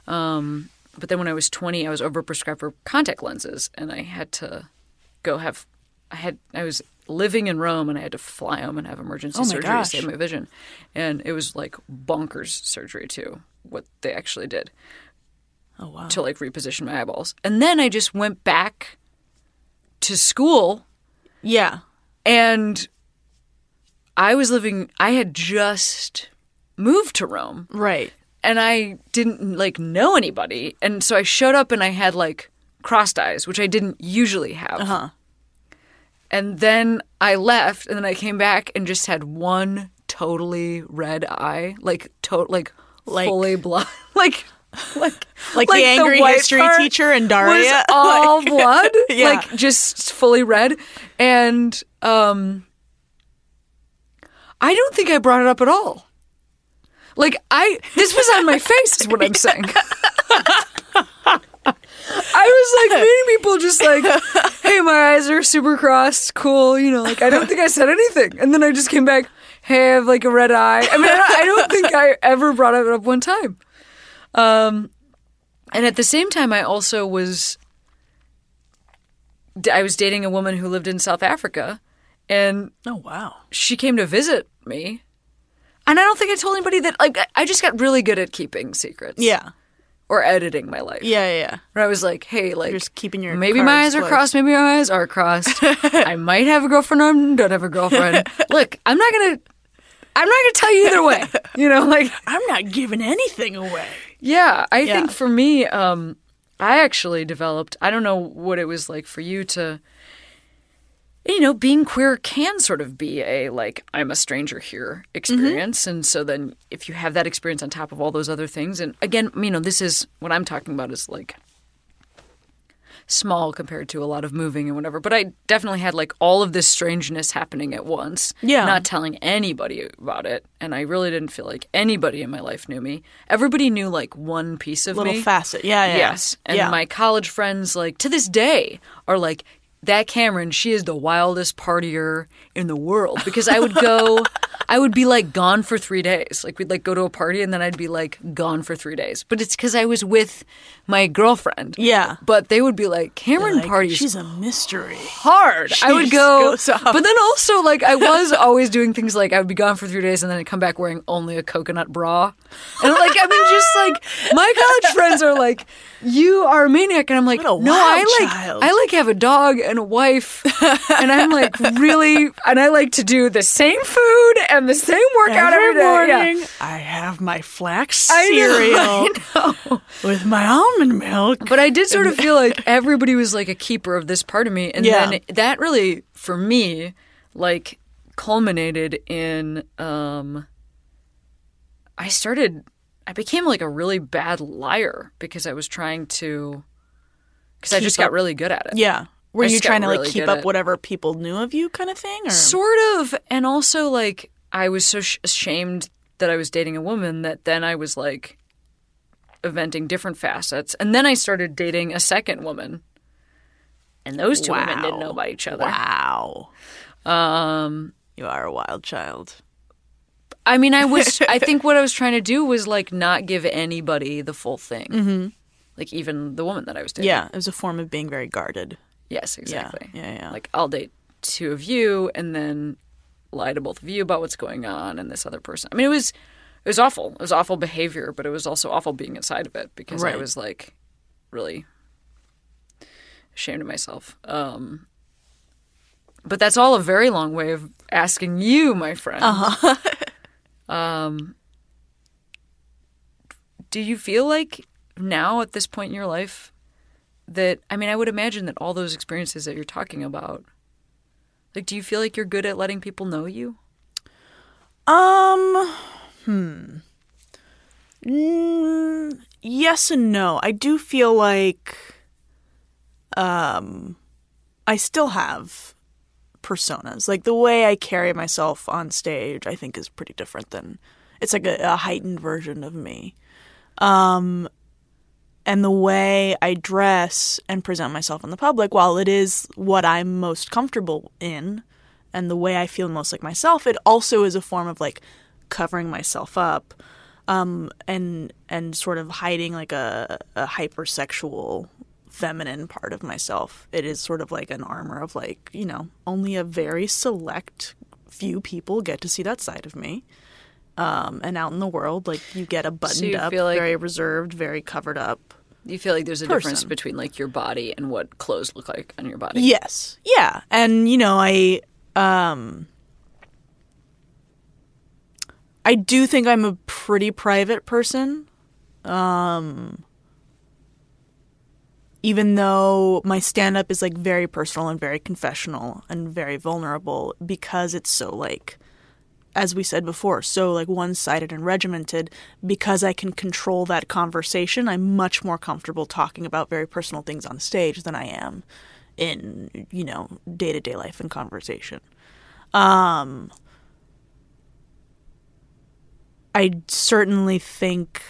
Um, but then when I was 20, I was overprescribed for contact lenses, and I had to go have. I had I was living in Rome, and I had to fly home and have emergency Oh surgery gosh. to save my vision, and it was like bonkers surgery too. What they actually did Oh wow. to like reposition my eyeballs, and then I just went back to school Yeah. and I was living I had just moved to Rome Right. And I didn't like know anybody and so I showed up and I had like crossed eyes which I didn't usually have. Uh-huh. And then I left and then I came back and just had one totally red eye like to- like, Like- fully blood. like like Like, the angry white history teacher in was Daria. all Like- blood, Yeah. like just fully red. And um, I don't think I brought it up at all. Like I, this was on my face, is what I'm saying. I was like meeting people just like, hey, my eyes are super crossed, cool, you know, like I don't think I said anything. And then I just came back, hey, I have like a red eye. I mean, I don't, I don't think I ever brought it up one time. Um, and at the same time, I also was, I was dating a woman who lived in South Africa, and Oh wow. she came to visit me. And I don't think I told anybody that. Like, I- just got really good at keeping secrets. Yeah. Or editing my life. Yeah. Yeah. Where I was like, hey, like, You're just keeping your maybe my eyes are crossed, maybe my eyes are crossed. I might have a girlfriend or I don't have a girlfriend. Look, I'm not gonna, I'm not gonna tell you either way. You know, like, I'm not giving anything away. yeah, I Yeah. think for me, um, I actually developed. I don't know what it was like for you to. You know, being queer can sort of be a like I'm a stranger here mm-hmm. experience, and so then if you have that experience on top of all those other things, and again, you know, this is what I'm talking about is like small compared to a lot of moving and whatever. But I definitely had like all of this strangeness happening at once. Yeah. Not telling anybody about it. And I really didn't feel like anybody in my life knew me. Everybody knew like one piece of Little me. facet. Yeah. Yeah. Yes. And yeah. my college friends, like to this day, are like, that Cameron, she is the wildest partier in the world. Because I would go, I would be like gone for three days. Like we'd like go to a party and then I'd be like gone for three days. But it's because I was with my girlfriend. Yeah. But they would be like, Cameron Like, parties She's a mystery. hard. I would go, but then also like I was always doing things like I would be gone for three days and then I'd come back wearing only a coconut bra, and like I mean just like my college friends are like, you are a maniac, and I'm like, no, I like child." I like have a dog and a wife, and I'm like really, and I like to do the same food and the same workout Every every day. Yeah. morning, I have my flax I know, cereal with my almond milk. But I did sort of feel like everybody was like a keeper of this part of me. And Yeah. then that really, for me, like culminated in um I started I became like a really bad liar because I was trying to because I just got really good at it. yeah. Were I you trying to like keep up at- whatever people knew of you, kind of thing? Or Sort of. And also, like, I was so sh- ashamed that I was dating a woman that then I was like eventing different facets. And then I started dating a second woman. And those two women didn't know about each other. wow, Um, you are a wild child. I mean, I was, I think what I was trying to do was like not give anybody the full thing. Mm-hmm. Like, even the woman that I was dating. Yeah, it was a form of being very guarded. Yes, exactly. yeah, yeah. Like, I'll date two of you and then lie to both of you about what's going on and this other person. I mean, it was it was awful. It was awful behavior, but it was also awful being inside of it because I was like really ashamed of myself. Um, but that's all a very long way of asking you, my friend. Uh-huh. um, do you feel like now at this point in your life that I mean, I would imagine that all those experiences that you're talking about, like, do you feel like you're good at letting people know you? Um, hmm. Mm, yes and no. I do feel like um I still have personas. Like the way I carry myself on stage, I think is pretty different than it's like a, a heightened version of me. Um and the way I dress and present myself in the public, while it is what I'm most comfortable in and the way I feel most like myself, it also is a form of like covering myself up um, and and sort of hiding like a, a hypersexual feminine part of myself. It is sort of like an armor of like, you know, only a very select few people get to see that side of me. Um, and out in the world, like you get a buttoned you up, like- very reserved, very covered up. You feel like there's a difference between like your body and what clothes look like on your body? Yes. Yeah. And you know, I um I do think I'm a pretty private person. Um even though my stand up is like very personal and very confessional and very vulnerable because it's so like as we said before, so like one sided and regimented, because I can control that conversation, I'm much more comfortable talking about very personal things on stage than I am in, you know, day to day life and conversation. Um I certainly think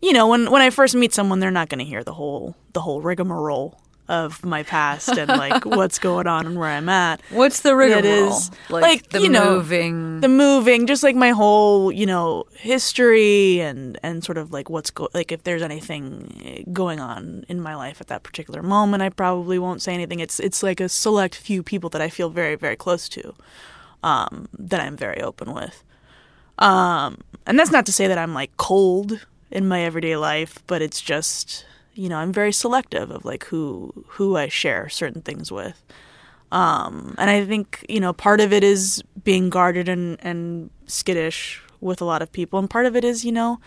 you know, when when I first meet someone they're not gonna hear the whole the whole rigmarole of my past and like what's going on and where I'm at. What's the rigmarole? is- like, like, the you know, moving. the moving just like my whole you know history and and sort of like what's go like if there's anything going on in my life at that particular moment i probably won't say anything it's it's like a select few people that i feel very very close to um that i'm very open with um and that's not to say that i'm like cold in my everyday life but it's just you know i'm very selective of like who who i share certain things with um, and I think you know part of it is being guarded and and skittish with a lot of people, and part of it is you know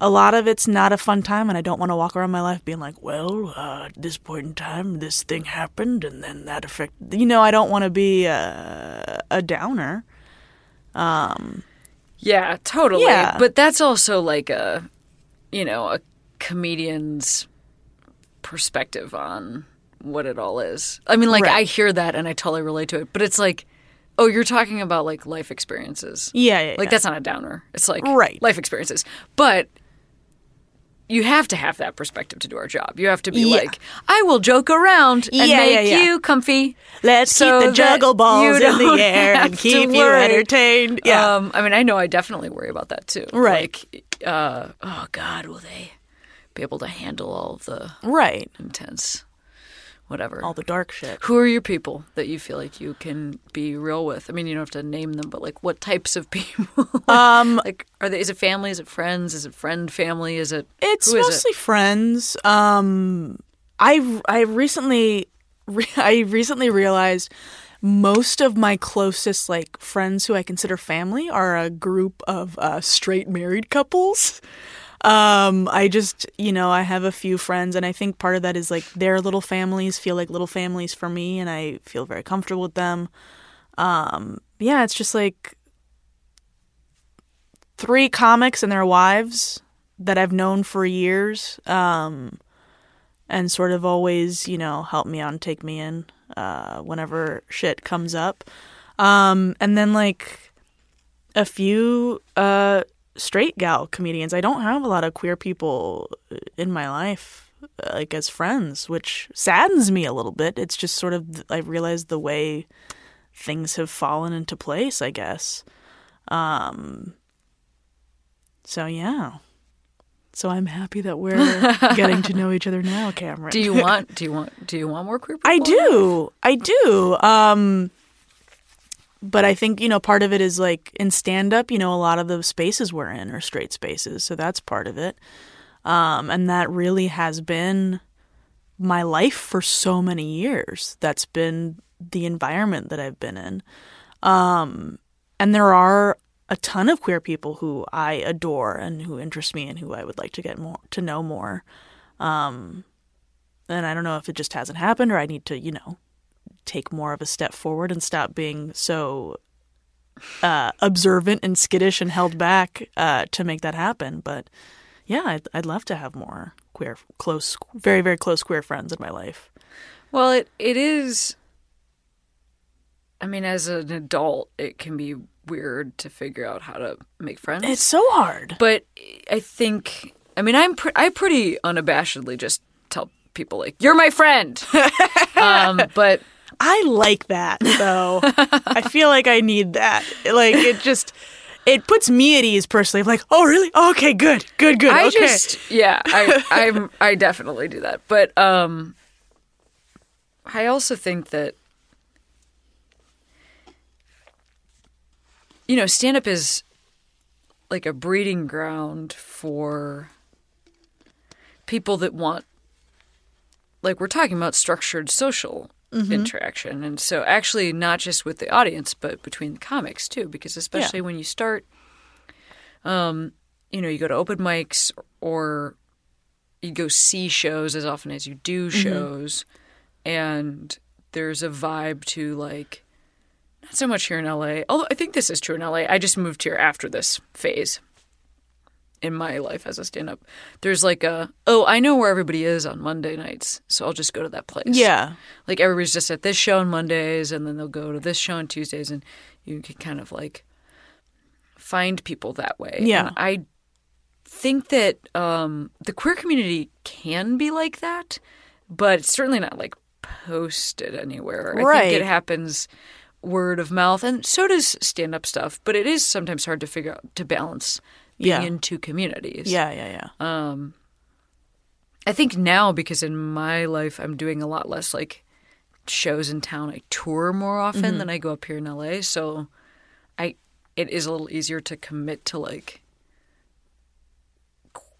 a lot of it's not a fun time, and I don't want to walk around my life being like, well, uh, at this point in time, this thing happened, and then that affect. You know, I don't want to be a, a downer. yeah, totally. Yeah. But that's also like a, you know, a comedian's perspective on what it all is. I mean, like Right. I hear that and I totally relate to it, but it's like, oh, you're talking about like life experiences. Yeah, yeah, Like yeah. that's not a downer. It's like Right. life experiences. But you have to have that perspective to do our job. You have to be Yeah. like, I will joke around and make you comfy. Let's so keep the juggle balls in the air and keep you entertained. Yeah, Um, I mean, I know I definitely worry about that too. Right. Like, uh, oh God, will they be able to handle all of the right. intense, whatever? All the dark shit. Who are your people that you feel like you can be real with? I mean, you don't have to name them, but like, what types of people? Um, like, are they? Is it family? Is it friends? Is it friend family? Is it? It's mostly friends. Um, I I recently re- I recently realized most of my closest like friends who I consider family are a group of uh, straight married couples. Um, I just you know I have a few friends, and I think part of that is like their little families feel like little families for me, and I feel very comfortable with them. Um, yeah, it's just like three comics and their wives that I've known for years, um, and sort of always, you know, help me out and take me in uh, whenever shit comes up. Um, and then like a few uh, straight gal comedians. I don't have a lot of queer people in my life, uh, like as friends, which saddens me a little bit. It's just sort of I realized the way things have fallen into place. I guess. Um, so yeah. So I'm happy that we're getting to know each other now, Cameron. Do you want? Do you want? Do you want more queer people? I do. I do. Um but I think you know part of it is like in stand up, you know, a lot of the spaces we're in are straight spaces, so that's part of it. Um, and that really has been my life for so many years. That's been the environment that I've been in. Um, and there are a ton of queer people who I adore and who interest me and who I would like to get more to know more. Um, and I don't know if it just hasn't happened or I need to, you know, take more of a step forward and stop being so uh, observant and skittish and held back uh, to make that happen. But yeah, I'd, I'd love to have more queer, close, very, very close queer friends in my life. Well, it it is. I mean, as an adult, it can be weird to figure out how to make friends. It's so hard. but I think, I mean, I'm pre- I pretty unabashedly just tell people like, "You're my friend." um, but I like that though. I feel like I need that. Like it just it puts me at ease personally. I'm like, oh really? Okay, good, good, good. I okay. just, yeah, I I'm I definitely do that. But um, I also think that you know, stand up is like a breeding ground for people that want like we're talking about structured social interaction and so actually not just with the audience but between the comics too because especially when you start um you know you go to open mics or you go see shows as often as you do shows and there's a vibe to like not so much here in LA. Although I think this is true in LA. I just moved here after this phase in my life as a stand up. There's like a oh, I know where everybody is on Monday nights, so I'll just go to that place. yeah. Like everybody's just at this show on Mondays and then they'll go to this show on Tuesdays and you can kind of like find people that way. Yeah. And I think that um the queer community can be like that, but it's certainly not like posted anywhere. I Right. think it happens word of mouth and so does stand up stuff, but it is sometimes hard to figure out to balance being Yeah. in two communities. Yeah, yeah, yeah. Um, I think now because in my life I'm doing a lot less like shows in town. I tour more often Mm-hmm. than I go up here in LA, so I it is a little easier to commit to like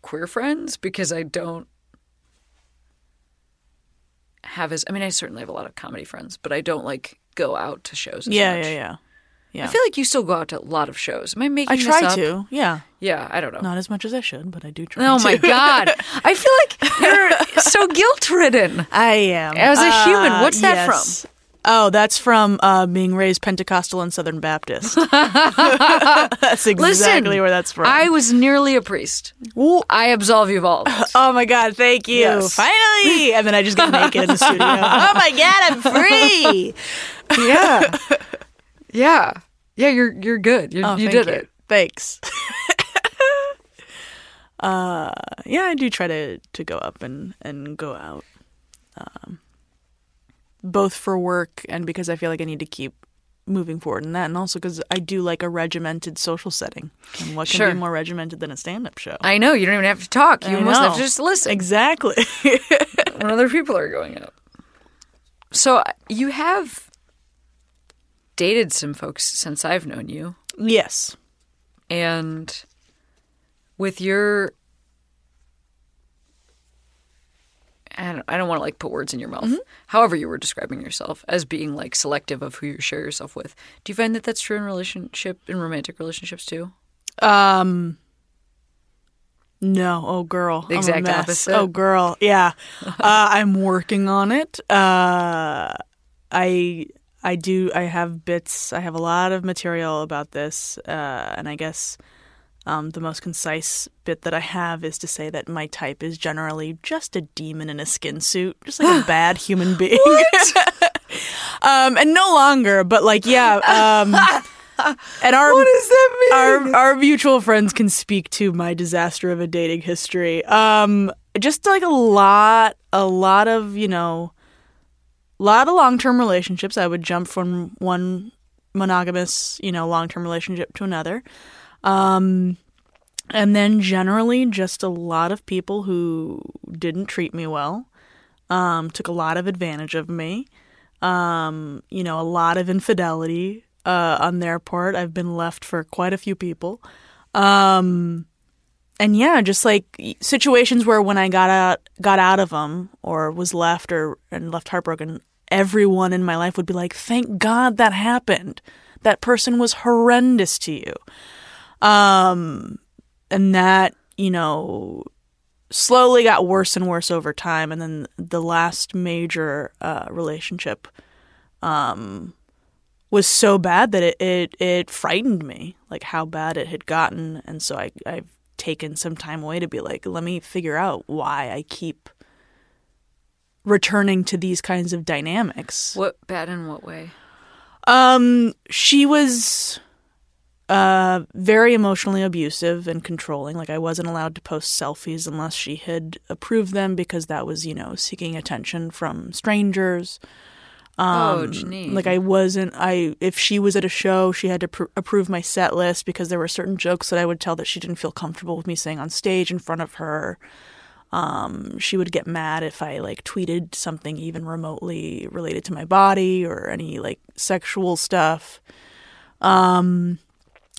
queer friends because I don't have as I mean I certainly have a lot of comedy friends, but I don't like go out to shows as yeah, much. yeah, yeah. Yeah. I feel like you still go out to a lot of shows. Am I making I try to. Yeah. Yeah, I don't know. Not as much as I should, but I do try Oh to. my god. I feel like you're so guilt-ridden. I am. As a human, Uh, what's that yes. Oh, that's from uh, being raised Pentecostal and Southern Baptist. that's exactly Listen, where that's from. I was nearly a priest. Ooh. I absolve you of all. Oh my God, thank you. Yes. Finally. And then I just get naked in the studio. oh my God, I'm free. yeah, yeah, yeah. You're you're good. You're, Oh, you did it. Thanks. uh, yeah, I do try to, to go up and, and go out. Um, both for work and because I feel like I need to keep moving forward in that, and also because I do like a regimented social setting. And what can Sure. be more regimented than a stand up show? I know. You don't even have to talk. You I almost have to just listen Exactly. when other people are going up. So uh, you have dated some folks since I've known you, yes. and with your. I don't, I don't want to like put words in your mouth. However, you were describing yourself as being like selective of who you share yourself with. Do you find that that's true in relationship in romantic relationships too? Um. No, oh girl, The exact opposite. Oh girl, yeah. uh, I'm working on it. Uh, I I do. I have bits. I have a lot of material about this, uh, and I guess um, the most concise bit that I have is to say that my type is generally just a demon in a skin suit, just like a bad human being. um, and no longer, but like yeah. Um, and our What does that mean? our our mutual friends can speak to my disaster of a dating history. Um, just like a lot, a lot of you know, lot of long term relationships. I would jump from one monogamous, you know, long term relationship to another. Um, and then generally just a lot of people who didn't treat me well, um, took a lot of advantage of me. Um, you know, a lot of infidelity. uh, on their part. I've been left for quite a few people. Um, and yeah, just like situations where when I got out, got out of them, or was left, or and left heartbroken, everyone in my life would be like, "Thank God that happened. That person was horrendous to you." Um, and that you know slowly got worse and worse over time, and then the last major uh, relationship um, was so bad that it, it it frightened me, like how bad it had gotten, and so I I've taken some time away to be like, let me figure out why I keep returning to these kinds of dynamics. What bad in what way? Um, she was uh very emotionally abusive and controlling. Like I wasn't allowed to post selfies unless she had approved them because that was, you know, seeking attention from strangers. oh, Janine. Um, Like I wasn't. I if she was at a show, she had to pr- approve my set list because there were certain jokes that I would tell that she didn't feel comfortable with me saying on stage in front of her. Um, she would get mad if I like tweeted something even remotely related to my body or any like sexual stuff. Um,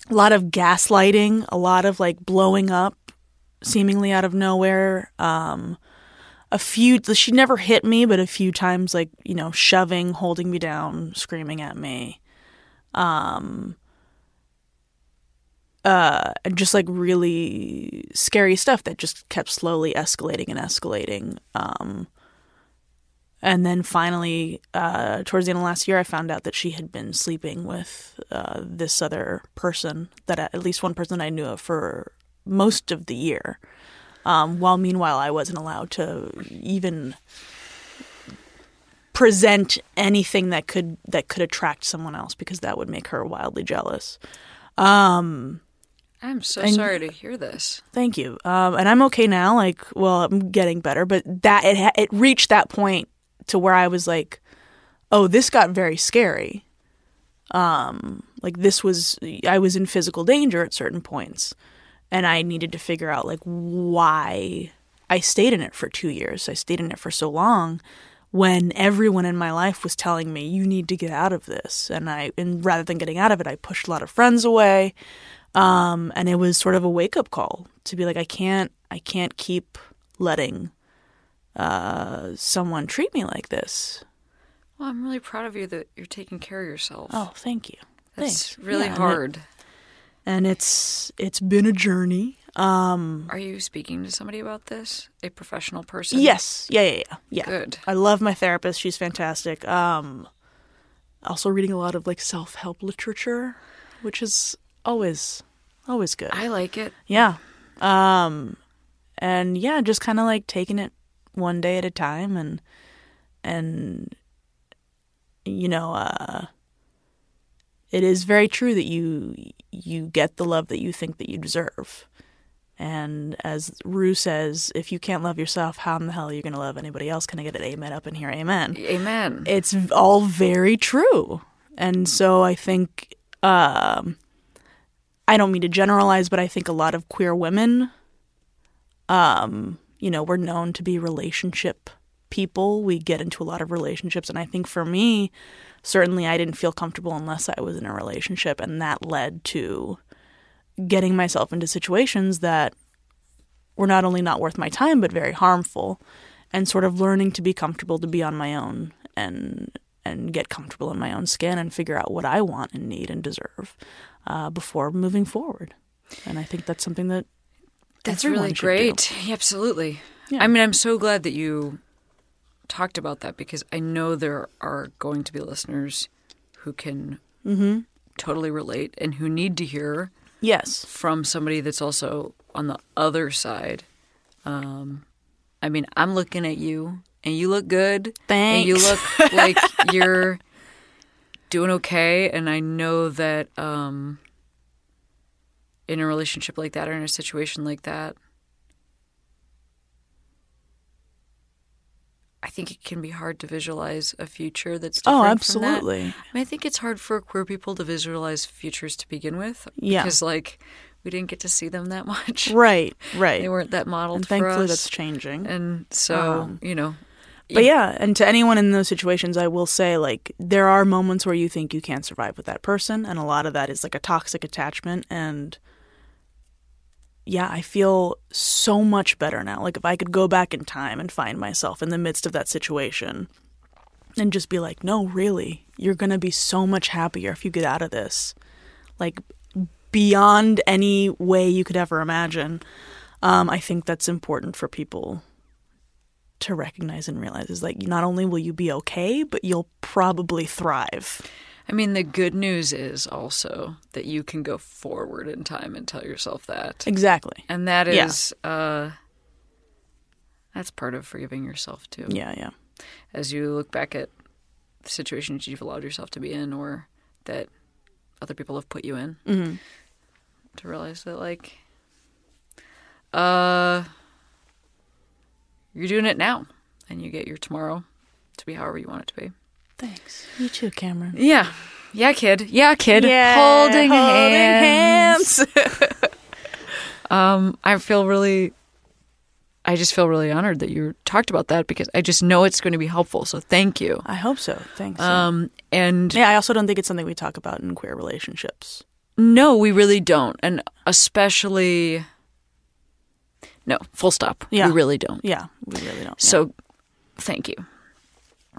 a lot of gaslighting, a lot of like blowing up, seemingly out of nowhere. Um, a few she never hit me but a few times like you know shoving holding me down screaming at me um uh and just like really scary stuff that just kept slowly escalating and escalating um and then finally uh towards the end of last year i found out that she had been sleeping with uh this other person that at least one person i knew of for most of the year um, while meanwhile I wasn't allowed to even present anything that could that could attract someone else because that would make her wildly jealous. Um, I'm so and- sorry to hear this. thank you, um, and I'm okay now. Like, well, I'm getting better, but that it ha- it reached that point to where I was like, oh, this got very scary. Um, like this was I was in physical danger at certain points and I needed to figure out like why I stayed in it for 2 years. I stayed in it for so long when everyone in my life was telling me you need to get out of this and I and rather than getting out of it I pushed a lot of friends away. Um and it was sort of a wake up call to be like I can't I can't keep letting uh someone treat me like this. Well, I'm really proud of you that you're taking care of yourself. Oh, thank you. That's Thanks. really Yeah, and it- hard. and it's it's been a journey. Um Are you speaking to somebody about this? A professional person? Yes. Yeah, yeah, yeah. Yeah. Good. I love my therapist. She's fantastic. Um also reading a lot of like self-help literature, which is always always good. I like it. yeah. Um and yeah, just kind of like taking it one day at a time and and you know, uh it is very true that you you get the love that you think that you deserve. And as Ru says, if you can't love yourself, how in the hell are you going to love anybody else? Can I get an amen up in here? Amen. Amen. It's all very true. And so I think, um, I don't mean to generalize, but I think a lot of queer women, um, you know, we're known to be relationship people. We get into a lot of relationships. And I think for me, certainly I didn't feel comfortable unless I was in a relationship. And that led to getting myself into situations that were not only not worth my time, but very harmful. And sort of learning to be comfortable to be on my own and and get comfortable in my own skin and figure out what I want and need and deserve uh, before moving forward. And I think that's something that That's really great. Yeah, absolutely. Yeah. I mean, I'm so glad that you talked about that because I know there are going to be listeners who can Mm-hmm. totally relate and who need to hear Yes. from somebody that's also on the other side. Um, I mean, I'm looking at you and you look good. And you look like you're doing okay. And I know that um, in a relationship like that or in a situation like that, I think it can be hard to visualize a future that's different Oh, from that. absolutely. I mean, I think it's hard for queer people to visualize futures to begin with. Yeah. Because, like, we didn't get to see them that much. Right, right. They weren't that modeled and thankfully us. that's changing. and so, Um, you know, But yeah, and to anyone in those situations, I will say, like, there are moments where you think you can't survive with that person, and a lot of that is like a toxic attachment. And yeah, I feel so much better now. Like, if I could go back in time and find myself in the midst of that situation and just be like, no, really, you're going to be so much happier if you get out of this. Like, beyond any way you could ever imagine. Um, I think that's important for people to recognize and realize is like not only will you be okay, but you'll probably thrive. I mean, the good news is also that you can go forward in time and tell yourself that. Exactly. And that is Yeah. uh, that's part of forgiving yourself too. Yeah, yeah. As you look back at the situations you've allowed yourself to be in or that other people have put you in, Mm-hmm. to realize that, like, uh, you're doing it now and you get your tomorrow to be however you want it to be. Thanks. You too, Cameron. Yeah. Yeah, kid. Yeah, kid. Yeah, holding, holding hands. hands. Um, I feel really, I just feel really honored that you talked about that because I just know it's going to be helpful. So thank you. I hope so. Thanks. Um, and yeah, I also don't think it's something we talk about in queer relationships. no, we really don't. And especially, no, full stop. Yeah. We really don't. Yeah, we really don't. So thank you.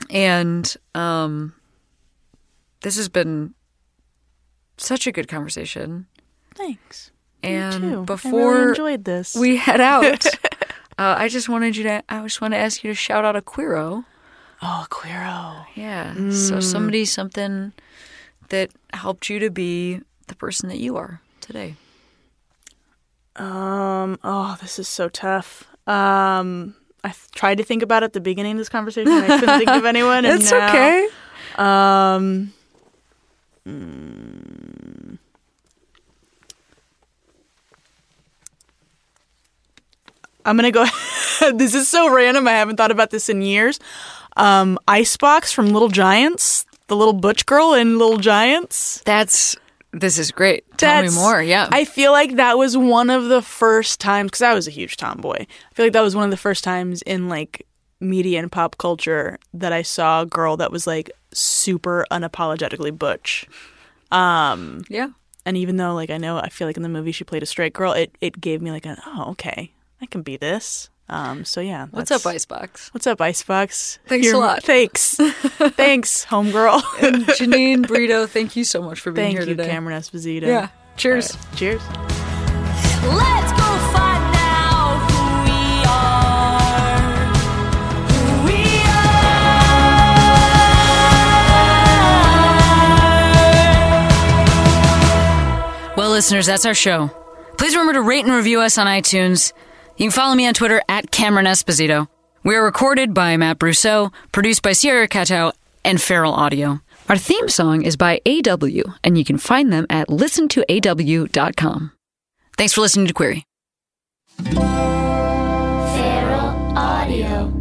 And um, this has been such a good conversation. thanks. And Me too. I before really enjoyed this. we head out, uh, I just wanted you to. I just want to ask you to shout out a queero. oh, queero. Yeah. So somebody, something that helped you to be the person that you are today. Um. Oh, this is so tough. Um. I th- tried to think about it at the beginning of this conversation. I couldn't think of anyone. and now- Um. mm. I'm gonna go. this is so random. I haven't thought about this in years. Um, Icebox from Little Giants, the little butch girl in Little Giants. That's. This is great. Tell me That's- more. Yeah. I feel like that was one of the first times because I was a huge tomboy. I feel like that was one of the first times in like media and pop culture that I saw a girl that was like super unapologetically butch. Um, yeah. and even though like I know I feel like in the movie she played a straight girl, it it gave me like a oh okay I can be this. Um, so yeah, What's up, Icebox? What's up, Icebox? Thanks a lot. Thanks, thanks, homegirl. Janine Brito, thank you so much for being Thank here you, today. Cameron Esposito. Yeah. Cheers. Cheers. Let's go find out who we are. Who we are. Well, listeners, that's our show. Please remember to rate and review us on iTunes. You can follow me on Twitter at Cameron Esposito. We are recorded by Matt Brousseau, produced by Sierra Cato and Feral Audio. Our theme song is by AW, and you can find them at listentoaw.com. Thanks for listening to Queery. Feral Audio.